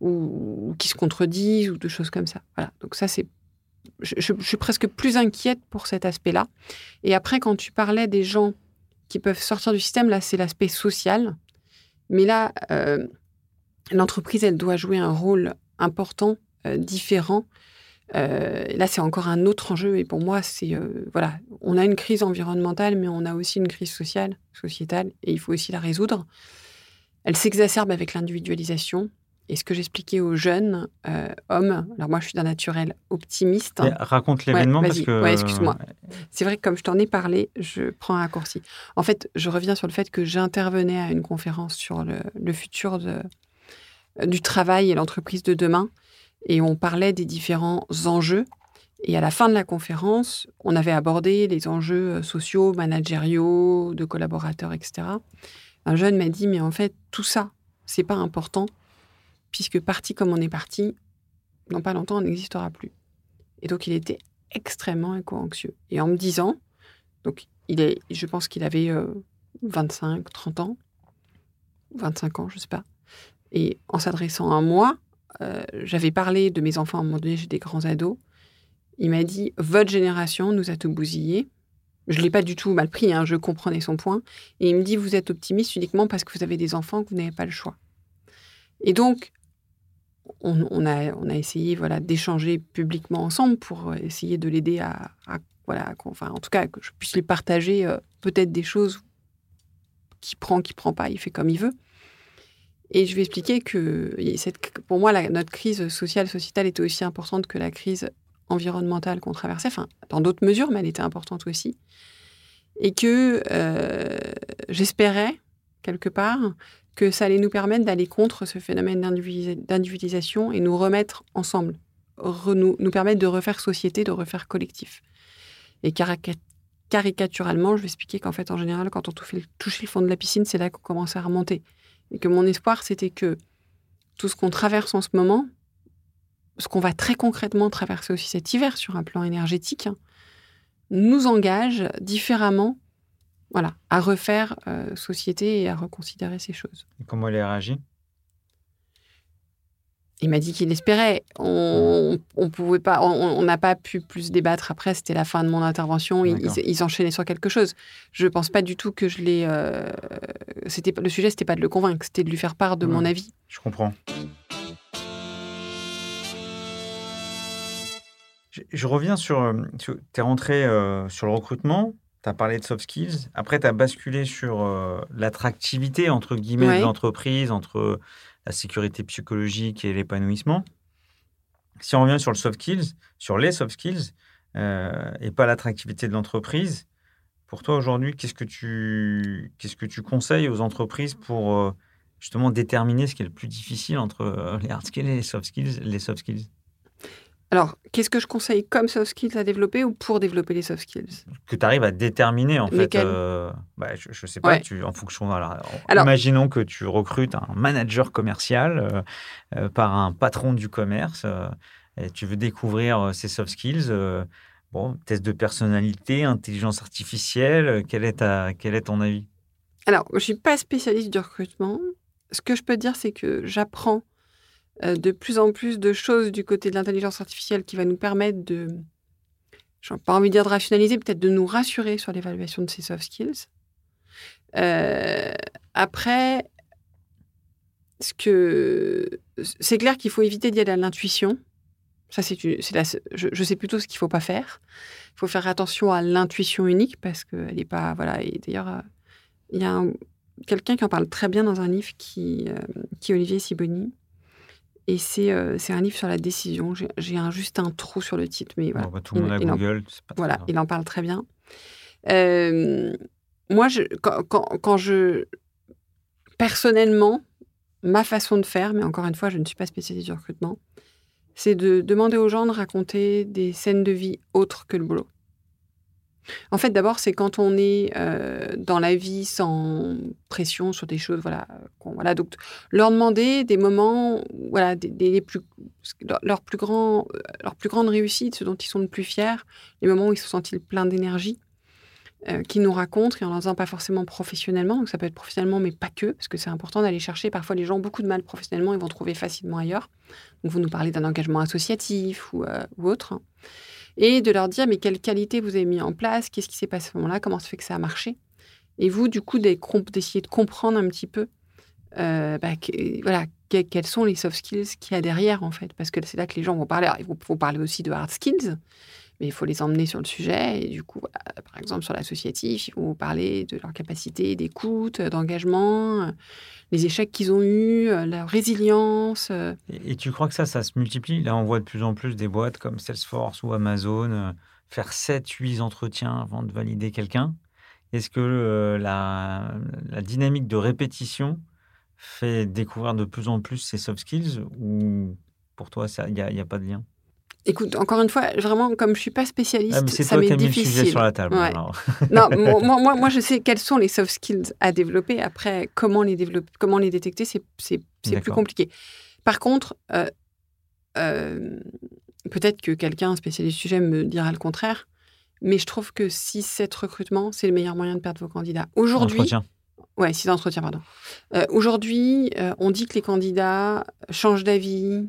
ou, qui se contredisent ou de choses comme ça. Voilà. Donc ça, c'est je, suis presque plus inquiète pour cet aspect-là. Et après, quand tu parlais des gens qui peuvent sortir du système, là, c'est l'aspect social. Mais là, l'entreprise, elle doit jouer un rôle important, euh, différent. Euh, là, c'est encore un autre enjeu. Et pour moi, c'est euh, voilà, on a une crise environnementale, mais on a aussi une crise sociale, sociétale, et il faut aussi la résoudre. Elle s'exacerbe avec l'individualisation. Et ce que j'expliquais aux jeunes hommes, alors moi je suis d'un naturel optimiste. raconte l'événement parce que. Ouais, excuse-moi. C'est vrai que comme je t'en ai parlé, je prends un raccourci. En fait, je reviens sur le fait que j'intervenais à une conférence sur le futur de, du travail et l'entreprise de demain. Et on parlait des différents enjeux. Et à la fin de la conférence, on avait abordé les enjeux euh, sociaux, managériaux, de collaborateurs, etc. Un jeune m'a dit, mais en fait, tout ça, c'est pas important, puisque parti comme on est parti, dans pas longtemps, on n'existera plus. Et donc, il était extrêmement éco-anxieux. Et en me disant, donc, il est, je pense qu'il avait 25, 30 ans, 25 ans, je sais pas. Et en s'adressant à moi, euh, j'avais parlé de mes enfants à un moment donné, j'ai des grands ados. Il m'a dit Votre génération nous a tout bousillé. Je ne l'ai pas du tout mal pris, hein, je comprenais son point. Et il me dit Vous êtes optimiste uniquement parce que vous avez des enfants, que vous n'avez pas le choix. Et donc, on, a, essayé voilà, d'échanger publiquement ensemble pour essayer de l'aider à, voilà, enfin, en tout cas, que je puisse lui partager euh, peut-être des choses qui prend, qui prend pas, il fait comme il veut. Et je vais expliquer que pour moi, notre crise sociale, sociétale était aussi importante que la crise environnementale qu'on traversait, enfin, dans d'autres mesures, mais elle était importante aussi. Et que euh, j'espérais, quelque part, que ça allait nous permettre d'aller contre ce phénomène d'individualisation et nous remettre ensemble, nous, nous, permettre de refaire société, de refaire collectif. Et caricaturalement, je vais expliquer qu'en fait, en général, quand on touche le fond de la piscine, c'est là qu'on commence à remonter. Et que mon espoir, c'était que tout ce qu'on traverse en ce moment, ce qu'on va très concrètement traverser aussi cet hiver sur un plan énergétique, hein, nous engage différemment voilà, à refaire euh, société et à reconsidérer ces choses. Et comment elle a réagi? Il m'a dit qu'il espérait. On, pouvait pas, on n'a pas pu plus débattre après. C'était la fin de mon intervention. Ils, enchaînaient sur quelque chose. Je ne pense pas du tout que je l'ai. Euh, c'était le sujet, c'était pas de le convaincre, c'était de lui faire part de mon avis. Je comprends. Je, reviens sur. Euh, tu es rentré euh, sur le recrutement. Tu as parlé de soft skills. Après, tu as basculé sur l'attractivité, entre guillemets, de l'entreprise, entre la sécurité psychologique et l'épanouissement. Si on revient sur le soft skills, sur les soft skills, euh, et pas l'attractivité de l'entreprise, pour toi aujourd'hui, qu'est-ce que tu qu'est-ce que tu conseilles aux entreprises pour euh, justement déterminer ce qui est le plus difficile entre euh, les hard skills et les soft skills, les soft skills? Alors, qu'est-ce que je conseille comme soft skills à développer ou pour développer les soft skills? Que tu arrives à déterminer, en fait. Euh, bah, je ne sais pas, tu, en fonction. Alors, imaginons que tu recrutes un manager commercial euh, euh, par un patron du commerce et tu veux découvrir ces soft skills. bon, test de personnalité, intelligence artificielle, quel est, ta, quel est ton avis? Alors, je ne suis pas spécialiste du recrutement. Ce que je peux dire, c'est que j'apprends de plus en plus de choses du côté de l'intelligence artificielle qui va nous permettre de, je n'ai pas envie de dire de rationaliser, peut-être de nous rassurer sur l'évaluation de ces soft skills. Euh, après, ce que c'est clair qu'il faut éviter d'y aller à l'intuition. Ça, c'est, je, sais plutôt ce qu'il faut pas faire. Il faut faire attention à l'intuition unique parce qu'elle n'est pas, voilà. Et d'ailleurs, euh, il y a quelqu'un qui en parle très bien dans un livre qui, qui est Olivier Siboni, et euh, c'est un livre sur la décision. J'ai juste un trou sur le titre. Mais voilà. tout le monde a Google. En, voilà, il en parle très bien. Euh, moi, je, quand, quand, je. Personnellement, ma façon de faire, mais encore une fois, je ne suis pas spécialiste du recrutement, c'est de demander aux gens de raconter des scènes de vie autres que le boulot. En fait, d'abord, c'est quand on est euh, dans la vie sans pression sur des choses, voilà, voilà. Donc, leur demander des moments, voilà, des, plus, leur plus euh, plus grande réussite, ce dont ils sont le plus fiers, les moments où ils se sentent pleins d'énergie, euh, qui nous racontent, et en leur disant pas forcément professionnellement, donc ça peut être professionnellement, mais pas que, parce que c'est important d'aller chercher. Parfois, les gens ont beaucoup de mal professionnellement, ils vont trouver facilement ailleurs. Donc, vous nous parlez d'un engagement associatif ou, ou autre et de leur dire mais quelles qualités vous avez mis en place, qu'est-ce qui s'est passé à ce moment-là, comment ça fait que ça a marché. Et vous, du coup, d'essayer de comprendre un petit peu euh, bah, voilà, quels sont les soft skills qu'il y a derrière, en fait. Parce que c'est là que les gens vont parler. ils vont, parler aussi de hard skills, mais il faut les emmener sur le sujet. Et du coup, par exemple, sur l'associatif, ils vont parler de leur capacité d'écoute, d'engagement, les échecs qu'ils ont eus, euh, leur résilience. Euh. Et, tu crois que ça, ça se multiplie? Là, on voit de plus en plus des boîtes comme Salesforce ou Amazon euh, faire 7-8 entretiens avant de valider quelqu'un. Est-ce que la, dynamique de répétition fait découvrir de plus en plus ces soft skills ou pour toi, il n'y a pas de lien? Écoute, encore une fois, vraiment, comme je suis pas spécialiste, ah, ça m'est difficile. Le sujet sur la table. non, moi, moi, moi, je sais quels sont les soft skills à développer. Après, comment les développer, comment les détecter, c'est plus compliqué. Par contre, euh, euh, peut-être que quelqu'un spécialiste du sujet me dira le contraire, mais je trouve que si cet recrutement, c'est le meilleur moyen de perdre vos candidats. Aujourd'hui. Ouais, six entretiens, pardon. Euh, Aujourd'hui, on dit que les candidats changent d'avis,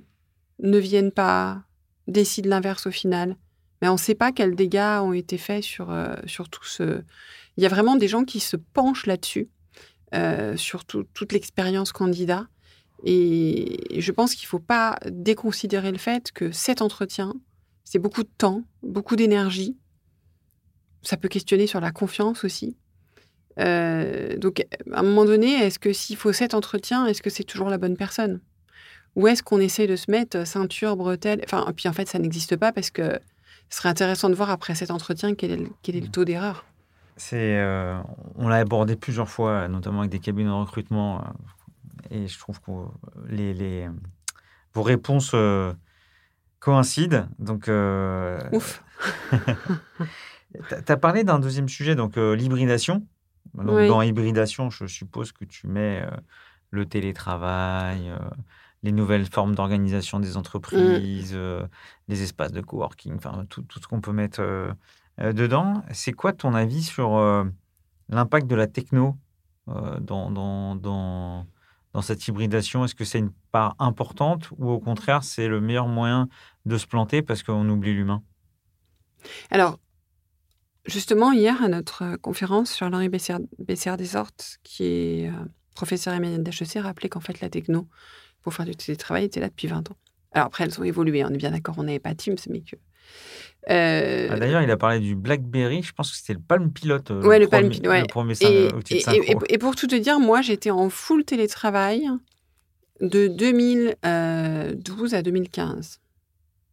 ne viennent pas, décident l'inverse au final. Mais on ne sait pas quels dégâts ont été faits sur, euh, sur tout ce... Il y a vraiment des gens qui se penchent là-dessus, euh, sur tout- toute l'expérience candidat. Et je pense qu'il ne faut pas déconsidérer le fait que cet entretien, c'est beaucoup de temps, beaucoup d'énergie. Ça peut questionner sur la confiance aussi. Euh, donc, à un moment donné, est-ce que s'il faut cet entretien, est-ce que c'est toujours la bonne personne? Ou est-ce qu'on essaie de se mettre ceinture, bretelle Enfin, puis en fait, ça n'existe pas parce que ce serait intéressant de voir après cet entretien quel est le, quel est le taux d'erreur. C'est, euh, on l'a abordé plusieurs fois, notamment avec des cabines de recrutement, euh, et je trouve que les, les- vos réponses euh, coïncident. Donc, euh, Ouf. tu as parlé d'un deuxième sujet, donc euh, l'hybridation. Donc, Oui. Dans hybridation, je suppose que tu mets euh, le télétravail, euh, les nouvelles formes d'organisation des entreprises, euh, les espaces de coworking, enfin tout, tout ce qu'on peut mettre euh, euh, dedans. C'est quoi ton avis sur l'impact de la techno dans, dans, dans, dans cette hybridation? Est-ce que c'est une part importante ou au contraire c'est le meilleur moyen de se planter parce qu'on oublie l'humain? Alors, justement, hier, à notre conférence, Charles-Henri Bessière, Bessière Desortes, qui est professeur émérite d'HEC, rappelait qu'en fait, la techno, pour faire du télétravail, était là depuis 20 ans. Alors après, elles ont évolué, on est bien d'accord, on n'avait pas Teams, mais que... Euh, Ah, D'ailleurs, il a parlé du BlackBerry, je pense que c'était le Palm Pilot. euh, Ouais, le Palm premier- Pilot, ouais. Le et, et- et- et pour tout te dire, moi, j'étais en full télétravail de 2012 à 2015.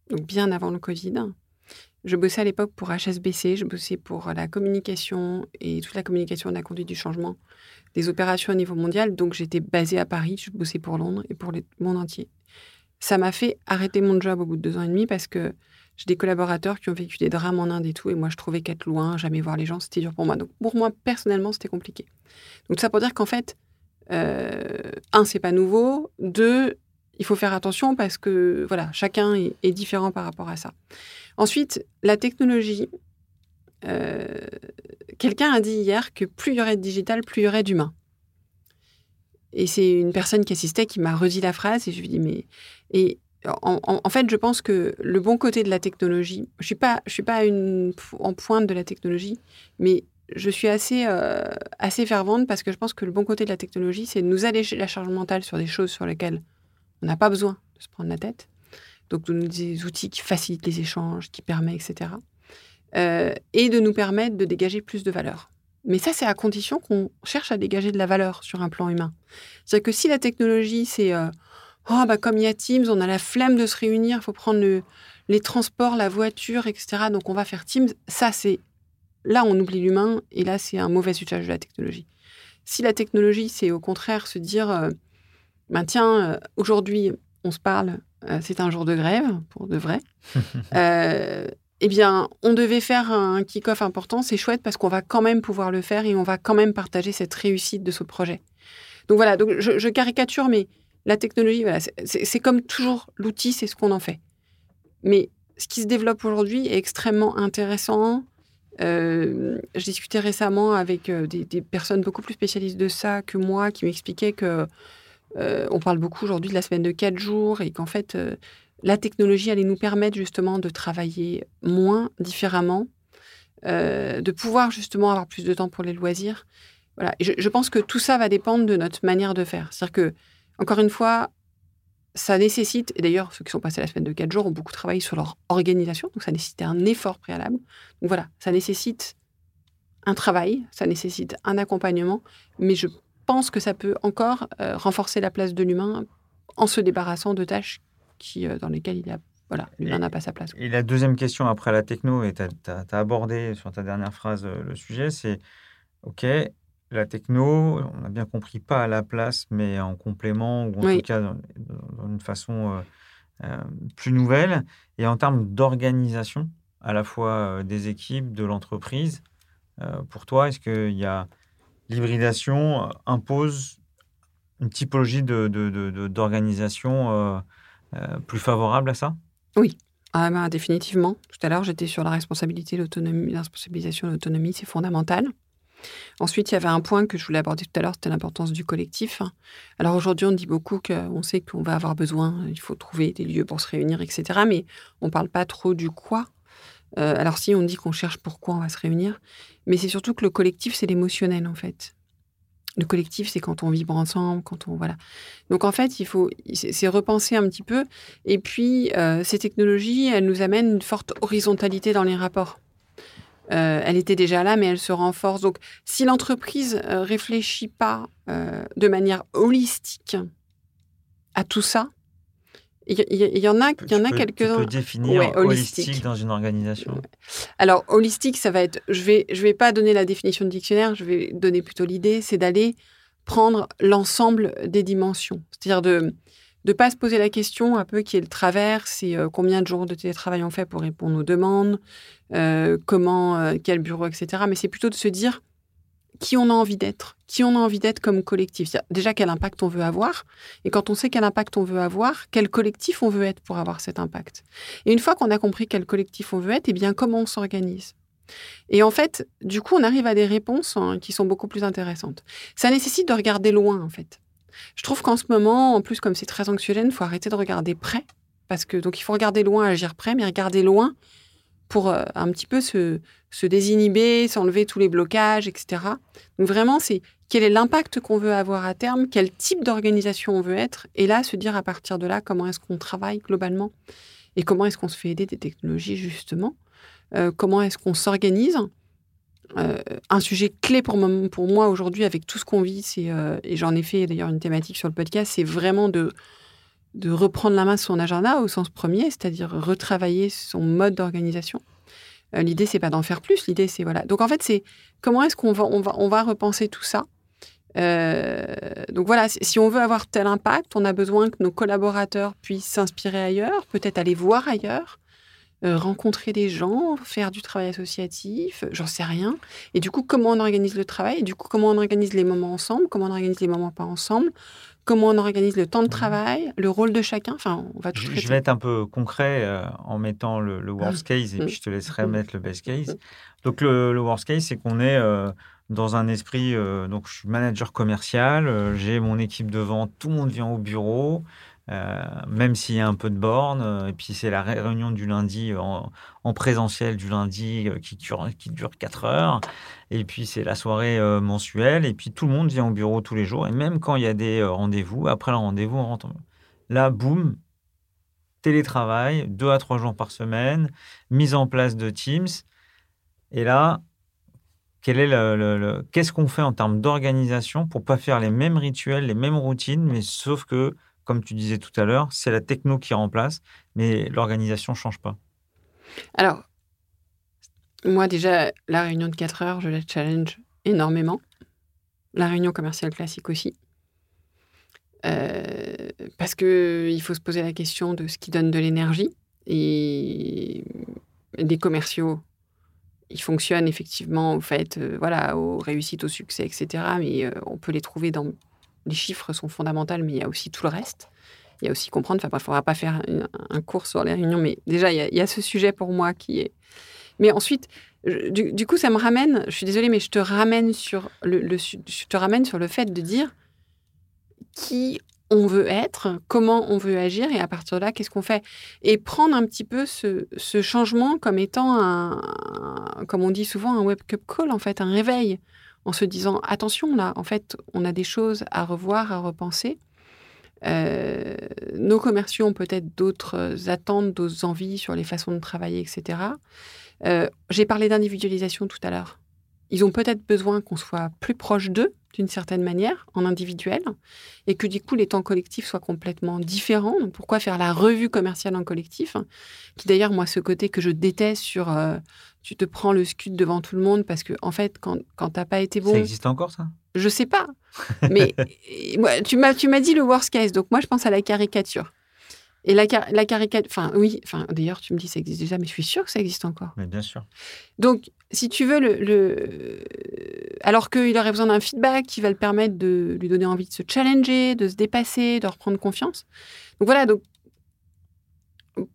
Donc bien avant le Covid. Je bossais à l'époque pour HSBC, je bossais pour la communication et toute la communication de la conduite du changement, des opérations au niveau mondial. Donc j'étais basée à Paris, je bossais pour Londres et pour le monde entier. Ça m'a fait arrêter mon job au bout de deux ans et demi parce que j'ai des collaborateurs qui ont vécu des drames en Inde et tout, et moi je trouvais qu'être loin, jamais voir les gens, c'était dur pour moi. Donc pour moi, personnellement, c'était compliqué. Donc ça pour dire qu'en fait, euh, un, c'est pas nouveau. Deux, il faut faire attention parce que voilà, chacun est, est différent par rapport à ça. Ensuite, la technologie. euh, Quelqu'un a dit hier que plus il y aurait de digital, plus il y aurait d'humain. Et c'est une personne qui assistait qui m'a redit la phrase et je lui dis mais en, fait je pense que le bon côté de la technologie, je suis pas suis pas en pointe de la technologie, mais je suis assez euh, assez fervente parce que je pense que le bon côté de la technologie c'est de nous alléger la charge mentale sur des choses sur lesquelles on n'a pas besoin de se prendre la tête. Donc des outils qui facilitent les échanges, qui permettent etc. Euh, et de nous permettre de dégager plus de valeur. Mais ça, c'est à condition qu'on cherche à dégager de la valeur sur un plan humain. C'est-à-dire que si la technologie, c'est euh, oh, bah, comme il y a Teams, on a la flemme de se réunir, il faut prendre le- les transports, la voiture, etc. Donc on va faire Teams. Ça, c'est là, on oublie l'humain et là, c'est un mauvais usage de la technologie. Si la technologie, c'est au contraire se dire euh, ben, tiens, euh, aujourd'hui, on se parle, c'est un jour de grève, pour de vrai. Euh, eh bien, on devait faire un kick-off important, c'est chouette parce qu'on va quand même pouvoir le faire et on va quand même partager cette réussite de ce projet. Donc voilà, donc je, caricature, mais la technologie, voilà, c'est- comme toujours, l'outil, c'est ce qu'on en fait. Mais ce qui se développe aujourd'hui est extrêmement intéressant. Euh, je discutais récemment avec euh, des personnes beaucoup plus spécialistes de ça que moi, qui m'expliquaient que euh, on parle beaucoup aujourd'hui de la semaine de quatre jours et qu'en fait, euh, la technologie allait nous permettre justement de travailler moins, différemment, euh, de pouvoir justement avoir plus de temps pour les loisirs. Voilà. Je, pense que tout ça va dépendre de notre manière de faire. C'est-à-dire que, encore une fois, ça nécessite, et d'ailleurs, ceux qui sont passés la semaine de 4 jours ont beaucoup travaillé sur leur organisation, donc ça nécessitait un effort préalable. Donc voilà, ça nécessite un travail, ça nécessite un accompagnement, mais je pense que ça peut encore euh, renforcer la place de l'humain en se débarrassant de tâches qui, euh, dans lesquelles il y a, voilà, l'humain n'a pas sa place. Et la deuxième question après la techno, et tu as, abordé sur ta dernière phrase euh, le sujet, c'est OK, la techno, on a bien compris, pas à la place, mais en complément, ou en Oui. tout cas dans, dans une façon euh, plus nouvelle. Et en termes d'organisation, à la fois des équipes, de l'entreprise, pour toi, est-ce qu'il y a l'hybridation euh, impose une typologie d'organisation euh, euh, plus favorable à ça? Ah ben, définitivement. Tout à l'heure, j'étais sur la responsabilité, l'autonomie, la responsabilisation l'autonomie, c'est fondamental. Ensuite, il y avait un point que je voulais aborder tout à l'heure, c'était l'importance du collectif. Alors aujourd'hui, on dit beaucoup qu'on sait qu'on va avoir besoin, il faut trouver des lieux pour se réunir, etc. Mais on ne parle pas trop du quoi. Euh, alors si on dit qu'on cherche pourquoi on va se réunir, mais c'est surtout que le collectif, c'est l'émotionnel en fait. Le collectif, c'est quand on vibre ensemble, quand on voilà. Donc en fait, il faut, c'est repenser un petit peu. Et puis euh, ces technologies, elles nous amènent une forte horizontalité dans les rapports. Euh, elle était déjà là, mais elle se renforce. Donc, si l'entreprise réfléchit pas de manière holistique à tout ça, il y, en a, il y en a quelques-uns. Tu peux définir holistique. dans une organisation. Alors, holistique, ça va être. Je vais, je vais pas donner la définition de dictionnaire. Je vais donner plutôt l'idée, c'est d'aller prendre l'ensemble des dimensions. C'est-à-dire de de pas se poser la question un peu qui est le travers, c'est euh, combien de jours de télétravail on fait pour répondre aux demandes, euh, comment, euh, quel bureau, etc. Mais c'est plutôt de se dire qui on a envie d'être, qui on a envie d'être comme collectif. Déjà quel impact on veut avoir, et quand on sait quel impact on veut avoir, quel collectif on veut être pour avoir cet impact. Et une fois qu'on a compris quel collectif on veut être, eh bien comment on s'organise? Et en fait, du coup, on arrive à des réponses hein, qui sont beaucoup plus intéressantes. Ça nécessite de regarder loin, en fait. Je trouve qu'en ce moment, en plus, comme c'est très anxiogène, il faut arrêter de regarder près. Parce que, donc, il faut regarder loin, agir près, mais regarder loin pour euh, un petit peu se, désinhiber, s'enlever tous les blocages, etc. Donc, vraiment, c'est quel est l'impact qu'on veut avoir à terme, quel type d'organisation on veut être, et là, se dire à partir de là, comment est-ce qu'on travaille globalement, et comment est-ce qu'on se fait aider des technologies, justement, euh, comment est-ce qu'on s'organise euh, un sujet clé pour, pour moi aujourd'hui, avec tout ce qu'on vit, et j'en ai fait d'ailleurs une thématique sur le podcast, c'est vraiment de, de reprendre la main sur son agenda au sens premier, c'est-à-dire retravailler son mode d'organisation. Euh, l'idée, c'est pas d'en faire plus, l'idée, c'est voilà. Donc en fait, c'est comment est-ce qu'on va, on va, on va repenser tout ça? donc voilà, si on veut avoir tel impact, on a besoin que nos collaborateurs puissent s'inspirer ailleurs, peut-être aller voir ailleurs, euh, rencontrer des gens, faire du travail associatif, j'en sais rien. Et du coup, comment on organise le travail? Et du coup, comment on organise les moments ensemble? Comment on organise les moments pas ensemble? Comment on organise le temps de travail Le rôle de chacun Enfin, on va tout je, je vais être un peu concret euh, en mettant le, worst mmh. case et puis je te laisserai mettre le best case. Donc, le, worst case, c'est qu'on est... Euh, dans un esprit, donc je suis manager commercial, j'ai mon équipe de vente, tout le monde vient au bureau, euh, même s'il y a un peu de borne. Euh, et puis c'est la réunion du lundi euh, en, présentiel du lundi qui dure, qui dure 4 heures. Et puis c'est la soirée mensuelle. Et puis tout le monde vient au bureau tous les jours. Et même quand il y a des rendez-vous, après le rendez-vous, on rentre. Là, boum, télétravail, 2 à 3 jours par semaine, mise en place de Teams. Et là, qu'est-ce qu'on fait en termes d'organisation pour pas faire les mêmes rituels, les mêmes routines, mais sauf que comme tu disais tout à l'heure, c'est la techno qui remplace, mais l'organisation ne change pas. Alors, moi déjà, la réunion de 4 heures, je la challenge énormément. La réunion commerciale classique aussi. Euh, parce qu'il faut se poser la question de ce qui donne de l'énergie. Et des commerciaux, ils fonctionnent effectivement au fait, euh, voilà, aux réussites, au succès, etc. Mais euh, on peut les trouver dans les chiffres sont fondamentaux, mais il y a aussi tout le reste. Il y a aussi comprendre, enfin, il ne faudra pas faire un cours sur les réunions, mais déjà, il y, a, ce sujet pour moi qui est. Mais ensuite, du, coup, ça me ramène, je suis désolée, mais je te ramène sur le, je te ramène sur le fait de dire qui on veut être, comment on veut agir, et à partir de là, qu'est-ce qu'on fait? Et prendre un petit peu ce, changement comme étant un, comme on dit souvent, un wake-up call, en fait, un réveil en se disant attention là, en fait, on a des choses à revoir, à repenser. Euh, nos commerciaux ont peut-être d'autres attentes, d'autres envies sur les façons de travailler, etc. Euh, j'ai parlé d'individualisation tout à l'heure. Ils ont peut-être besoin qu'on soit plus proche d'eux, d'une certaine manière, en individuel, et que du coup les temps collectifs soient complètement différents. pourquoi faire la revue commerciale en collectif? Qui d'ailleurs, moi, ce côté que je déteste sur euh, tu te prends le scud devant tout le monde parce que, en fait, quand, quand t'as pas été bon. Ça existe encore, ça? Je sais pas. Mais tu m'as dit le worst case, donc moi, je pense à la caricature. Et la, la caricature, enfin oui, enfin d'ailleurs tu me dis ça existe déjà, mais je suis sûre que ça existe encore. Mais bien sûr. Donc si tu veux le, le... alors qu'il aurait besoin d'un feedback qui va le permettre de lui donner envie de se challenger, de se dépasser, de reprendre confiance. Donc voilà, donc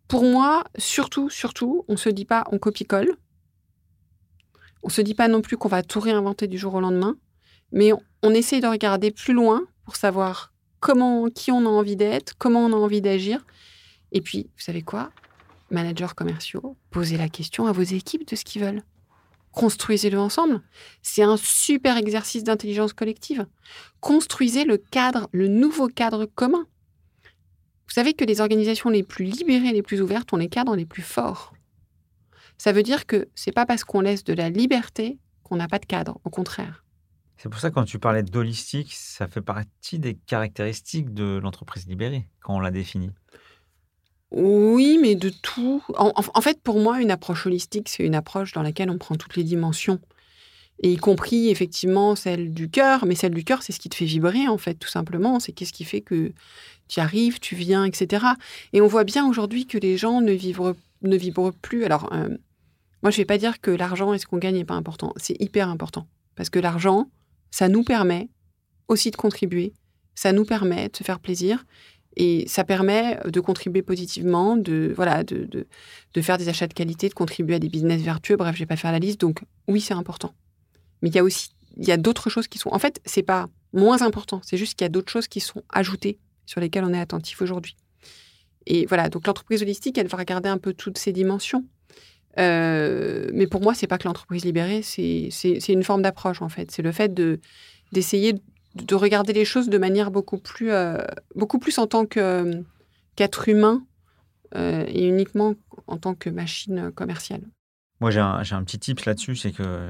pour moi, surtout, surtout, on ne se dit pas on copie-colle. On ne se dit pas non plus qu'on va tout réinventer du jour au lendemain, mais on, on essaye de regarder plus loin pour savoir comment, qui on a envie d'être, comment on a envie d'agir. Et puis, vous savez quoi? Managers commerciaux, posez la question à vos équipes de ce qu'ils veulent. Construisez-le ensemble. C'est un super exercice d'intelligence collective. Construisez le cadre, le nouveau cadre commun. Vous savez que les organisations les plus libérées, les plus ouvertes ont les cadres les plus forts. Ça veut dire que c'est pas parce qu'on laisse de la liberté qu'on n'a pas de cadre, au contraire. C'est pour ça que quand tu parlais d'holistique, ça fait partie des caractéristiques de l'entreprise libérée, quand on l'a définie. Oui, mais de tout. En, fait, pour moi, une approche holistique, c'est une approche dans laquelle on prend toutes les dimensions. Et y compris, effectivement, celle du cœur. Mais celle du cœur, c'est ce qui te fait vibrer, en fait, tout simplement. C'est qu'est-ce qui fait que tu arrives, tu viens, etc. Et on voit bien aujourd'hui que les gens ne vibrent, ne vibrent plus. Alors, euh, moi, je ne vais pas dire que l'argent et ce qu'on gagne n'est pas important. C'est hyper important. Parce que l'argent, ça nous permet aussi de contribuer. Ça nous permet de se faire plaisir. Et ça permet de contribuer positivement, de, voilà, de, de, de faire des achats de qualité, de contribuer à des business vertueux. Bref, je vais pas faire la liste. Donc, oui, c'est important. Mais il y a aussi il y a d'autres choses qui sont. En fait, c'est pas moins important. C'est juste qu'il y a d'autres choses qui sont ajoutées sur lesquelles on est attentif aujourd'hui. Et voilà. Donc, l'entreprise holistique, elle va regarder un peu toutes ces dimensions. Euh, mais pour moi, c'est pas que l'entreprise libérée, c'est une forme d'approche en fait. C'est le fait de d'essayer de, de regarder les choses de manière beaucoup plus euh, beaucoup plus en tant qu'être humain euh, et uniquement en tant que machine commerciale. Moi, j'ai un, un petit tips là-dessus, c'est que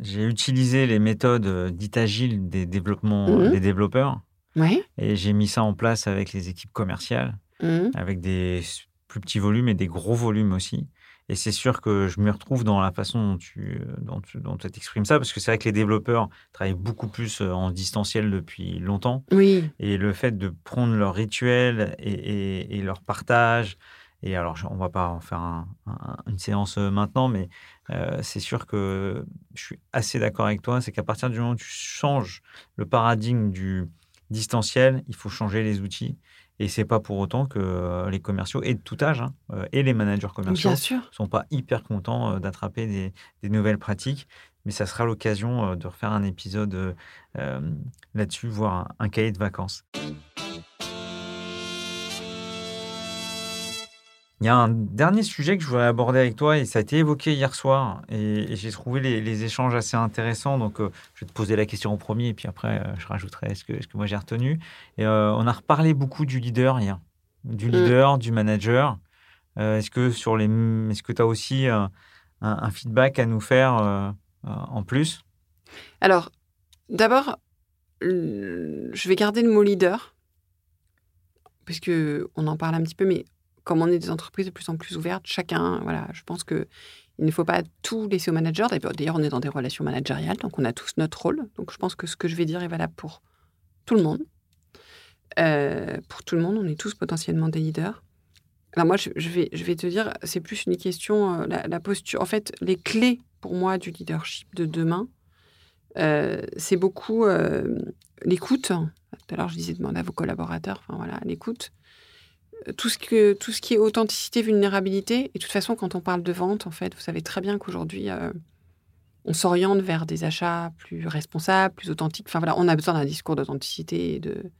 j'ai utilisé les méthodes dites agiles des, développements, Mhm. des développeurs Ouais. et j'ai mis ça en place avec les équipes commerciales, Mhm. avec des plus petits volumes et des gros volumes aussi. Et c'est sûr que je me retrouve dans la façon dont tu, dont tu, dont tu exprimes ça, parce que c'est vrai que les développeurs travaillent beaucoup plus euh, en distanciel depuis longtemps. Oui. Et le fait de prendre leur rituel et, et- et leur partage, et alors on va pas en faire un- un- une séance euh, maintenant, mais euh, c'est sûr que je suis assez d'accord avec toi, c'est qu'à partir du moment où tu changes le paradigme du distanciel, il faut changer les outils. Et c'est pas pour autant que euh, les commerciaux, et de tout âge, hein, euh, et les managers commerciaux, sûr. sont pas hyper contents euh, d'attraper des, des nouvelles pratiques. Mais ça sera l'occasion de refaire un épisode euh, là-dessus, voire un, un cahier de vacances. Il y a un dernier sujet que je voudrais aborder avec toi et ça a été évoqué hier soir et, et j'ai trouvé les, les échanges assez intéressants. Donc, euh, je vais te poser la question en premier et puis après, euh, je rajouterai ce que, ce que moi j'ai retenu. Et euh, on a reparlé beaucoup du leader hier, du Mm. leader, du manager. Est-ce que sur les, est-ce que tu as aussi un, un feedback à nous faire en plus? Alors, d'abord, je vais garder le mot leader, puisque on en parle un petit peu, mais comme on est des entreprises de plus en plus ouvertes, chacun, voilà, je pense que il ne faut pas tout laisser au manager. D'ailleurs, on est dans des relations managériales, donc on a tous notre rôle. Donc, je pense que ce que je vais dire est valable pour tout le monde. Euh, pour tout le monde, on est tous potentiellement des leaders. Alors moi, je, vais, je vais te dire, c'est plus une question, euh, la, posture. En fait, les clés pour moi du leadership de demain, euh, c'est beaucoup l'écoute. Tout à l'heure, je disais demander à vos collaborateurs. Enfin voilà, l'écoute. Tout ce, que, tout ce qui est authenticité, vulnérabilité. Et de toute façon, quand on parle de vente, en fait, vous savez très bien qu'aujourd'hui, euh, on s'oriente vers des achats plus responsables, plus authentiques. Enfin voilà, on a besoin d'un discours d'authenticité et de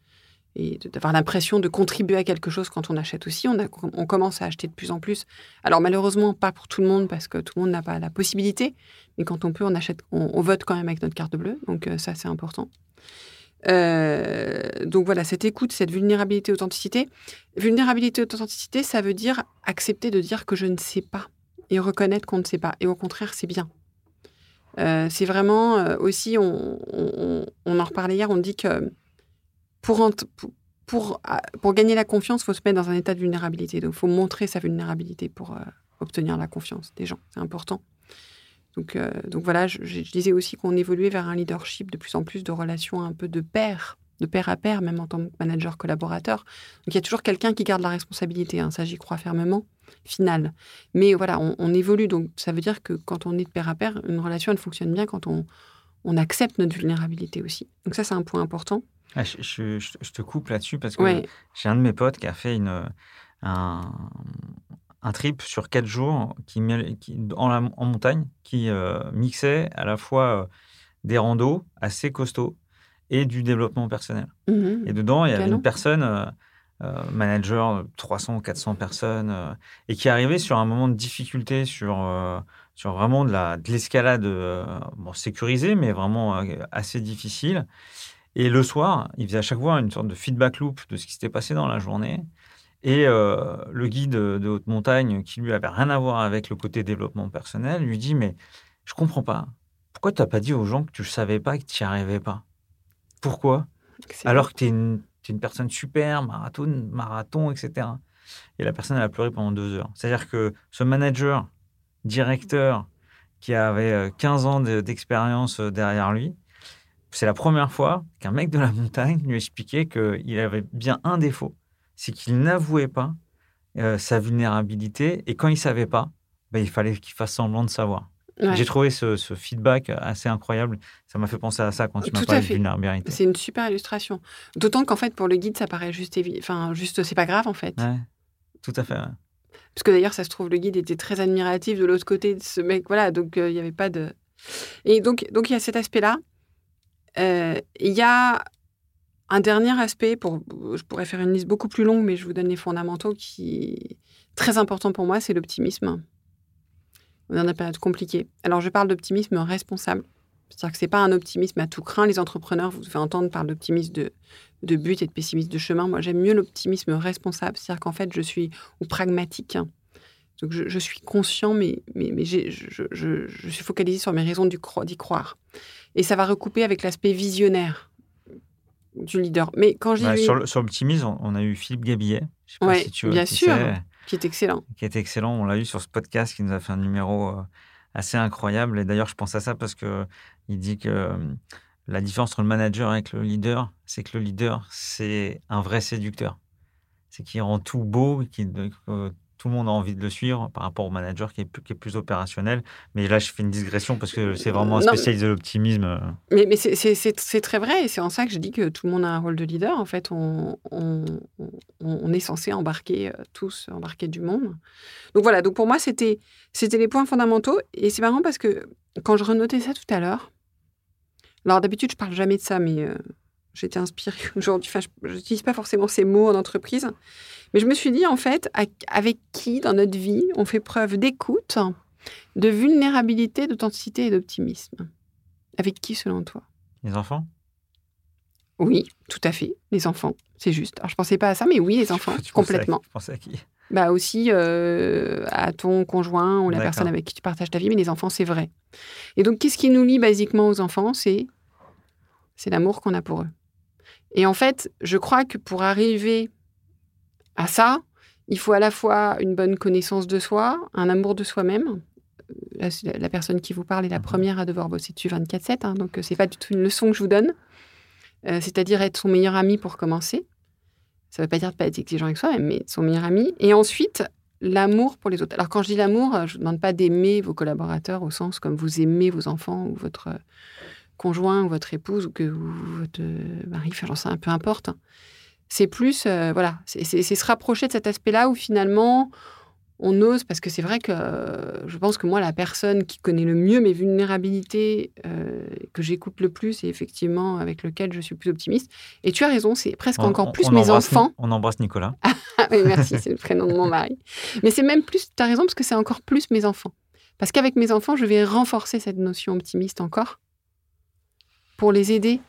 et d'avoir l'impression de contribuer à quelque chose quand on achète aussi. On, a- on commence à acheter de plus en plus. Alors malheureusement, pas pour tout le monde parce que tout le monde n'a pas la possibilité. Mais quand on peut, on achète, on vote quand même avec notre carte bleue. Donc euh, ça, c'est important. Euh, donc voilà, cette écoute, cette vulnérabilité, authenticité. Vulnérabilité, authenticité, ça veut dire accepter de dire que je ne sais pas et reconnaître qu'on ne sait pas. Et au contraire, c'est bien. Euh, c'est vraiment euh, aussi, on, en reparlait hier, on dit que pour, pour, ah, pour gagner la confiance, il faut se mettre dans un état de vulnérabilité. Donc, il faut montrer sa vulnérabilité pour obtenir la confiance des gens. C'est important. Donc, euh, donc voilà, je, je disais aussi qu'on évoluait vers un leadership de plus en plus de relations un peu de pair, de pair à pair, même en tant que manager collaborateur. Donc il y a toujours quelqu'un qui garde la responsabilité, hein, ça j'y crois fermement, final. Mais voilà, on, on évolue, donc ça veut dire que quand on est de pair à pair, une relation elle fonctionne bien quand on, on accepte notre vulnérabilité aussi. Donc ça c'est un point important. Ah, je, je- je- je te coupe là-dessus parce que Ouais. j'ai un de mes potes qui a fait une, un, un trip sur quatre jours qui, qui en, la, en, montagne qui euh, mixait à la fois euh, des randos assez costauds et du développement personnel. Mmh et dedans, il y avait une personne, euh, manager 300 400 personnes, et qui arrivait sur un moment de difficulté, sur, sur vraiment de l'escalade de bon, sécurisée, mais vraiment assez difficile. Et le soir, il faisait à chaque fois une sorte de feedback loop de ce qui s'était passé dans la journée. Et euh, le guide de haute montagne, qui lui avait rien à voir avec le côté développement personnel, lui dit Mais je comprends pas. Pourquoi tu n'as pas dit aux gens que tu ne savais pas et que tu n'y arrivais pas? Pourquoi? Alors que tu es, une personne super, marathon, marathon, etc. Et la personne, elle a pleuré pendant deux heures. C'est-à-dire que ce manager, directeur, qui avait 15 euh, ans d'expérience euh, derrière lui, c'est la première fois qu'un mec de la montagne lui expliquait qu'il avait bien un défaut c'est qu'il n'avouait pas euh, sa vulnérabilité et quand il savait pas, ben, il fallait qu'il fasse semblant de savoir. J'ai trouvé ce, feedback assez incroyable. Ça m'a fait penser à ça quand tu m'as parlé de vulnérabilité. C'est une super illustration. D'autant qu'en fait, pour le guide, ça paraît juste Enfin, juste, c'est pas grave en fait. tout à fait. Parce que d'ailleurs, ça se trouve, le guide était très admiratif de l'autre côté de ce mec. Voilà, donc euh, il n'y avait pas de. Et donc, donc il y a cet aspect-là. Euh, il y a un dernier aspect, je pourrais faire une liste beaucoup plus longue, mais je vous donne les fondamentaux qui très important pour moi, c'est l'optimisme. On est dans une période compliquée. Alors, je parle d'optimisme responsable. C'est-à-dire que ce n'est pas un optimisme à tout craint. Les entrepreneurs, vous devez entendre parler d'optimisme de, de but et de pessimisme de chemin. Moi, j'aime mieux l'optimisme responsable. C'est-à-dire qu'en fait, je suis pragmatique. Donc, je, suis conscient, mais, je, je, suis focalisé sur mes raisons d'y croire. Et ça va recouper avec l'aspect visionnaire du leader. Mais quand j'ai sur, l'optimisme, on a eu Philippe Gabillet. Je sais pas si tu bien sûr, qui est excellent. Qui est excellent. On l'a eu sur ce podcast qui nous a fait un numéro euh, assez incroyable. Et d'ailleurs, je pense à ça parce que il dit que euh, la différence entre le manager et le leader, c'est que le leader, c'est un vrai séducteur. C'est qu'il rend tout beau, qui tout le monde a envie de le suivre par rapport au manager qui est plus, qui est plus opérationnel. Mais là, je fais une digression parce que c'est vraiment un spécialiste de l'optimisme. Mais, mais c'est très vrai et c'est en ça que je dis que tout le monde a un rôle de leader. En fait, on, on, on est censé embarquer euh, tous, embarquer du monde. Donc voilà, donc pour moi, c'était les points fondamentaux. Et c'est marrant parce que quand je renotais ça tout à l'heure, alors d'habitude, je parle jamais de ça, mais euh, j'étais inspirée aujourd'hui. Enfin, je n'utilise pas forcément ces mots en entreprise. Mais je me suis dit, en fait, avec qui dans notre vie on fait preuve d'écoute, de vulnérabilité, d'authenticité et d'optimisme? Avec qui, selon toi? Les enfants? Oui, tout à fait. Les enfants, c'est juste. Alors, je pensais pas à ça, mais oui, les enfants, complètement. tu pensais à qui? Bah aussi euh, à ton conjoint ou la personne avec qui tu partages ta vie, mais les enfants, c'est vrai. Et donc, qu'est-ce qui nous lie basiquement aux enfants? C'est l'amour qu'on a pour eux. Et en fait, je crois que pour arriver à ça, il faut à la fois une bonne connaissance de soi, un amour de soi-même. La, personne qui vous parle est la mhm. première à devoir bosser dessus 24-7, hein, donc euh, c'est pas du tout une leçon que je vous donne. Euh, c'est-à-dire être son meilleur ami pour commencer. Ça ne veut pas dire de ne pas être exigeant avec soi-même, mais son meilleur ami. Et ensuite, l'amour pour les autres. Alors quand je dis l'amour, je ne vous demande pas d'aimer vos collaborateurs au sens comme vous aimez vos enfants ou votre conjoint ou votre épouse ou que votre mari, enfin j'en sais peu importe. Hein c'est plus, euh, voilà, c'est se rapprocher de cet aspect-là où finalement on ose, parce que c'est vrai que euh, je pense que moi, la personne qui connaît le mieux mes vulnérabilités, euh, que j'écoute le plus et effectivement avec lequel je suis plus optimiste. Et tu as raison, c'est presque encore plus mes enfants. On embrasse Nicolas. Ah oui, merci, c'est le prénom de mon mari. Mais c'est même plus, tu as raison, parce que c'est encore plus mes enfants. Parce qu'avec mes enfants, je vais renforcer cette notion optimiste encore pour les aider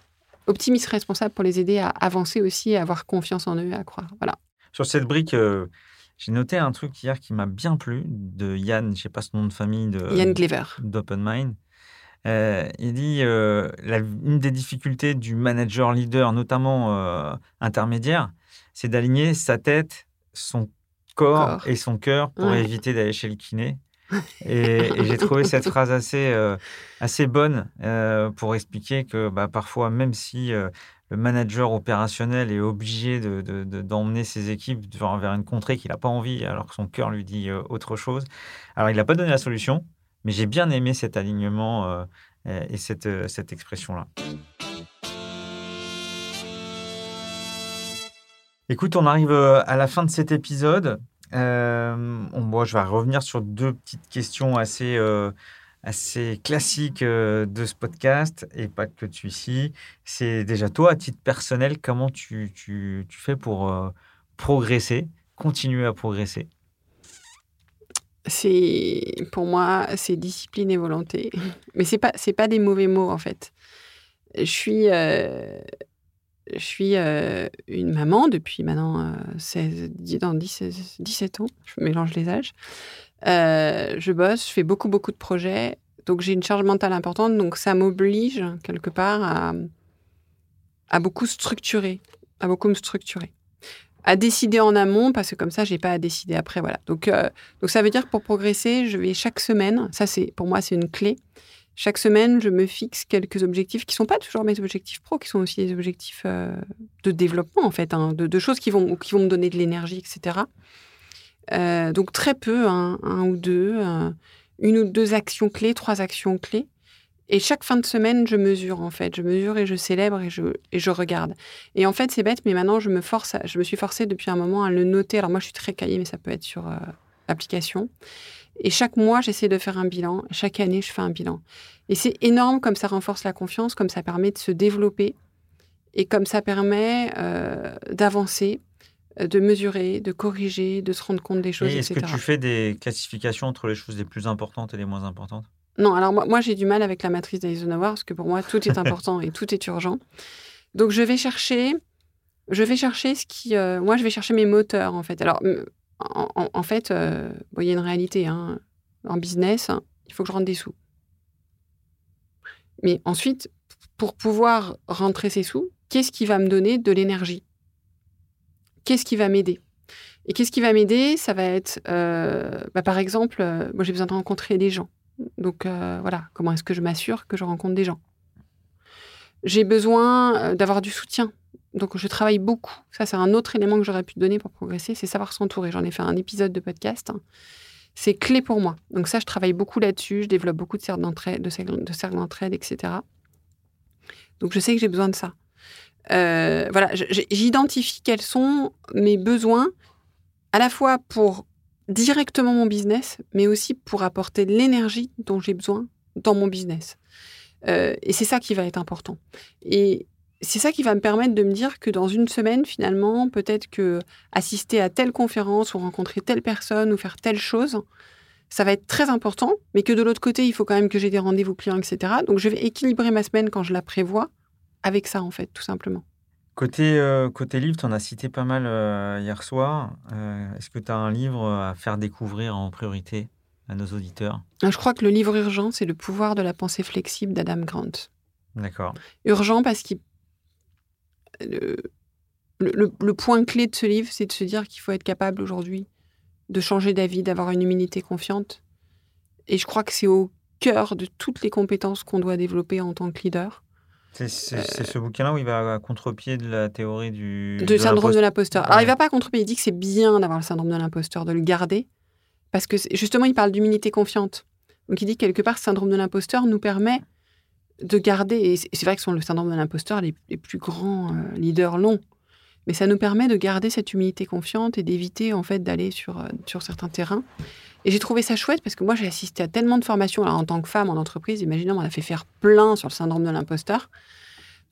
optimiste responsable pour les aider à avancer aussi, à avoir confiance en eux, à croire. Voilà. Sur cette brique, euh, j'ai noté un truc hier qui m'a bien plu de Yann, je ne sais pas ce nom de famille, de Yann Clever. d'Open Mind. Euh, il dit euh, la, une des difficultés du manager leader, notamment intermédiaire, c'est d'aligner sa tête, son corps, et son cœur pour éviter d'aller chez le kiné. Et, j'ai trouvé cette phrase assez, euh, assez bonne euh, pour expliquer que bah, parfois, même si euh, le manager opérationnel est obligé d'emmener de, ses équipes vers une contrée qu'il n'a pas envie, alors que son cœur lui dit autre chose. Alors, il n'a pas donné la solution, mais j'ai bien aimé cet alignement et cette, cette expression-là. Écoute, on arrive à la fin de cet épisode. Moi, je vais revenir sur deux petites questions assez, assez classiques de ce podcast et pas que de celui-ci. C'est déjà toi, à titre personnel, comment tu, tu, tu fais pour progresser, continuer à progresser? C'est pour moi c'est discipline et volonté. Mais c'est pas c'est pas des mauvais mots en fait. Je suis euh, je suis euh, une maman depuis maintenant 16, euh, dans 17 ans. Je mélange les âges. Je bosse je fais beaucoup beaucoup de projets. Donc j'ai une charge mentale importante. Donc ça m'oblige quelque part à, à beaucoup structurer à beaucoup me structurer. À décider en amont parce que comme ça j'ai pas à décider après voilà. Donc euh, donc ça veut dire que pour progresser je vais chaque semaine. Ça c'est pour moi c'est une clé chaque semaine je me fixe quelques objectifs qui sont pas toujours mes objectifs pro qui sont aussi des objectifs euh, de développement en fait hein, de, choses qui vont qui vont me donner de l'énergie etc euh, donc très peu un ou deux une ou deux actions clés trois actions clés et chaque fin de semaine, je mesure en fait. Je mesure et je célèbre et je, et je regarde. Et en fait, c'est bête, mais maintenant, je me force, je me suis forcée depuis un moment à le noter. Alors moi, je suis très cahier, mais ça peut être sur euh, application. Et chaque mois, j'essaie de faire un bilan. Chaque année, je fais un bilan. Et c'est énorme comme ça renforce la confiance, comme ça permet de se développer et comme ça permet euh, d'avancer, euh, de mesurer, de corriger, de se rendre compte des choses, Est-ce que tu fais des classifications entre les choses les plus importantes et les moins importantes? Non, alors moi, j'ai du mal avec la matrice d'Eisenhower parce que pour moi, tout est important et tout est urgent. Donc, je vais chercher, je vais chercher ce qui. Euh, moi, je vais chercher mes moteurs, en fait. Alors, en, fait, euh, il y a une réalité. Hein. En business, il faut que je rentre des sous. Mais ensuite, pour pouvoir rentrer ces sous, qu'est-ce qui va me donner de l'énergie? Qu'est-ce qui va m'aider? Et qu'est-ce qui va m'aider? Ça va être, euh, bah, par exemple, moi j'ai besoin de rencontrer des gens. Donc euh, voilà, comment est-ce que je m'assure que je rencontre des gens? J'ai besoin euh, d'avoir du soutien. Donc je travaille beaucoup. Ça, c'est un autre élément que j'aurais pu donner pour progresser, c'est savoir s'entourer. J'en ai fait un épisode de podcast. C'est clé pour moi. Donc ça, je travaille beaucoup là-dessus. Je développe beaucoup de cercles d'entraide, de cercles d'entraide, etc. Donc je sais que j'ai besoin de ça. Euh, voilà, j'identifie quels sont mes besoins à la fois pour directement mon business, mais aussi pour apporter l'énergie dont j'ai besoin dans mon business. Euh, et c'est ça qui va être important. Et c'est ça qui va me permettre de me dire que dans une semaine, finalement, peut-être que assister à telle conférence ou rencontrer telle personne ou faire telle chose, ça va être très important, mais que de l'autre côté, il faut quand même que j'ai des rendez-vous clients, etc. Donc je vais équilibrer ma semaine quand je la prévois avec ça, en fait, tout simplement. Côté, euh, côté livre, tu en as cité pas mal euh, hier soir. Euh, est-ce que tu as un livre à faire découvrir en priorité à nos auditeurs? Je crois que le livre urgent, c'est Le pouvoir de la pensée flexible d'Adam Grant. D'accord. Urgent parce que le, le, point clé de ce livre, c'est de se dire qu'il faut être capable aujourd'hui de changer d'avis, d'avoir une humilité confiante. Et je crois que c'est au cœur de toutes les compétences qu'on doit développer en tant que leader. C'est ce bouquin-là où il va à contre-pied de la théorie du... De, syndrome de l'imposteur. Alors, il va pas à contre-pied, il dit que c'est bien d'avoir le syndrome de l'imposteur, de le garder, parce que justement, il parle d'humilité confiante. Donc, il dit quelque part, ce syndrome de l'imposteur nous permet de garder, et c'est vrai que sont le syndrome de l'imposteur, les, plus grands euh, leaders l'ont, mais ça nous permet de garder cette humilité confiante et d'éviter en fait d'aller sur, euh, sur certains terrains. Et j'ai trouvé ça chouette parce que moi, j'ai assisté à tellement de formations en tant que femme en entreprise. Imaginez, on a fait faire plein sur le syndrome de l'imposteur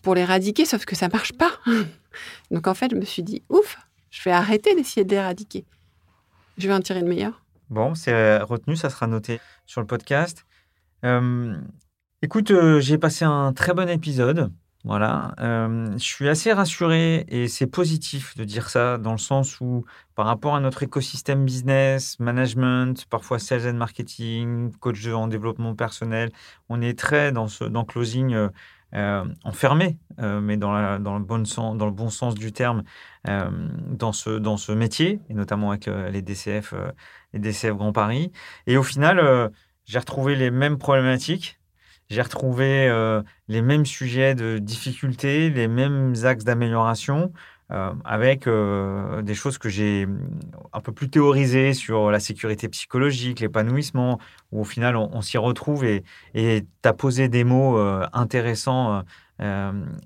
pour l'éradiquer, sauf que ça marche pas. Donc en fait, je me suis dit, ouf, je vais arrêter d'essayer de l'éradiquer. Je vais en tirer le meilleur. Bon, c'est euh, retenu, ça sera noté sur le podcast. Écoute, euh, j'ai passé un très bon épisode. Voilà, je suis assez rassuré et c'est positif de dire ça dans le sens où par rapport à notre écosystème business, management, parfois sales and marketing, coach en développement personnel, on est très dans ce dans closing enfermé, mais dans, dans, le bon sens, dans le bon sens du terme, dans, ce, dans ce métier, et notamment avec les DCF, les DCF Grand Paris. Et au final, j'ai retrouvé les mêmes problématiques j'ai retrouvé euh, les mêmes sujets de difficulté, les mêmes axes d'amélioration, euh, avec euh, des choses que j'ai un peu plus théorisées sur la sécurité psychologique, l'épanouissement, où au final on, s'y retrouve et tu as posé des mots intéressants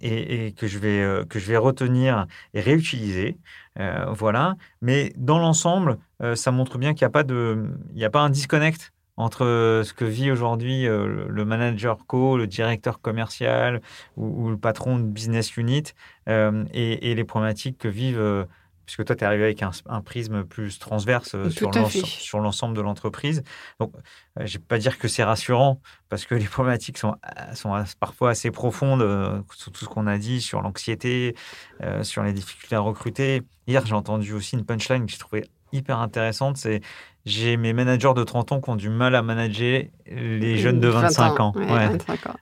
et, que, je vais, que je vais retenir et réutiliser. voilà. Mais dans l'ensemble, ça montre bien qu'il n'y a, pas de, il n'y a pas un disconnect entre ce que vit aujourd'hui le manager co, le directeur commercial ou, le patron de business unit et, et, les problématiques que vivent puisque toi, tu es arrivé avec un, prisme plus transverse euh, sur l'ensemble de l'entreprise. Donc, euh, je ne vais pas dire que c'est rassurant, parce que les problématiques sont, euh, sont parfois assez profondes, sur tout ce qu'on a dit sur l'anxiété, sur les difficultés à recruter. Hier, j'ai entendu aussi une punchline que j'ai trouvé hyper intéressante, c'est j'ai mes managers de 30 ans qui ont du mal à manager les jeunes de 25 ans.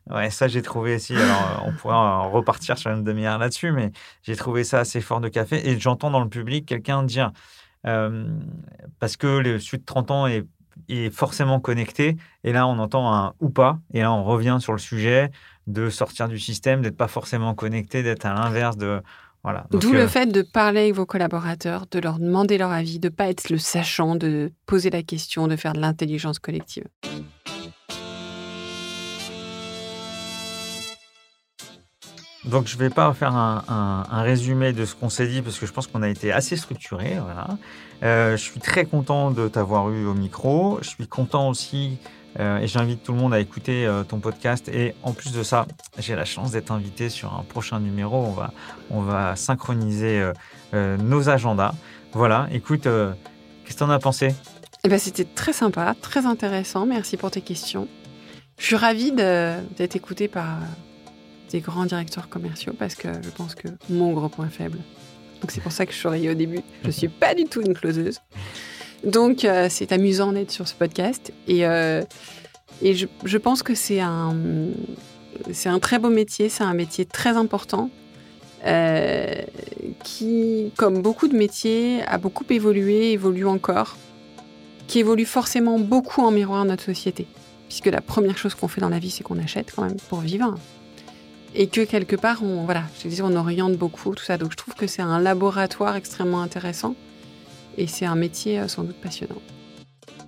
Ouais, ça j'ai trouvé aussi. Alors, euh, on pourrait repartir sur une demi-heure là-dessus, mais j'ai trouvé ça assez fort de café. Et j'entends dans le public quelqu'un dire euh, parce que le suite de 30 ans est, est, forcément connecté. Et là, on entend un ou pas. Et là, on revient sur le sujet de sortir du système, d'être pas forcément connecté, d'être à l'inverse de D'où le euh, fait de parler avec vos collaborateurs, de leur demander leur avis, de ne pas être le sachant, de poser la question, de faire de l'intelligence collective. Donc je ne vais pas faire un, résumé de ce qu'on s'est dit parce que je pense qu'on a été assez structuré. Voilà. Euh, je suis très content de t'avoir eu au micro. Je suis content aussi euh, et j'invite tout le monde à écouter euh, ton podcast. Et en plus de ça, j'ai la chance d'être invité sur un prochain numéro. On va, on va synchroniser euh, nos agendas. Voilà, écoute, qu'est-ce que tu en as pensé? Eh ben, C'était très sympa, très intéressant. Merci pour tes questions. Je suis ravie d'être écoutée par des grands directeurs commerciaux parce que je pense que mon gros point faible. Donc c'est pour ça que je souriais au début. Je ne suis pas du tout une closeuse. Donc, euh, c'est amusant d'être sur ce podcast. Et, euh, et je, je, pense que c'est un, c'est un très beau métier, c'est un métier très important. Euh, qui, comme beaucoup de métiers, a beaucoup évolué, évolue encore, qui évolue forcément beaucoup en miroir notre société. Puisque la première chose qu'on fait dans la vie, c'est qu'on achète quand même pour vivre. Et que quelque part, on, voilà, je disais, on oriente beaucoup, tout ça. Donc je trouve que c'est un laboratoire extrêmement intéressant et c'est un métier euh, sans doute passionnant.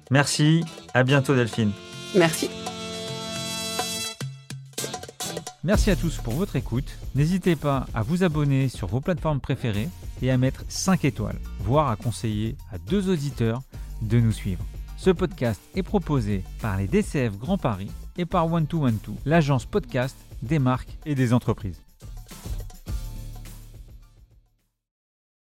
Merci, à bientôt Delphine. Merci. Merci à tous pour votre écoute. N'hésitez pas à vous abonner sur vos plateformes préférées et à mettre 5 étoiles, voire à conseiller à deux auditeurs de nous suivre. Ce podcast est proposé par les DCF Grand Paris et par One 2 One l'agence podcast des marques et des entreprises.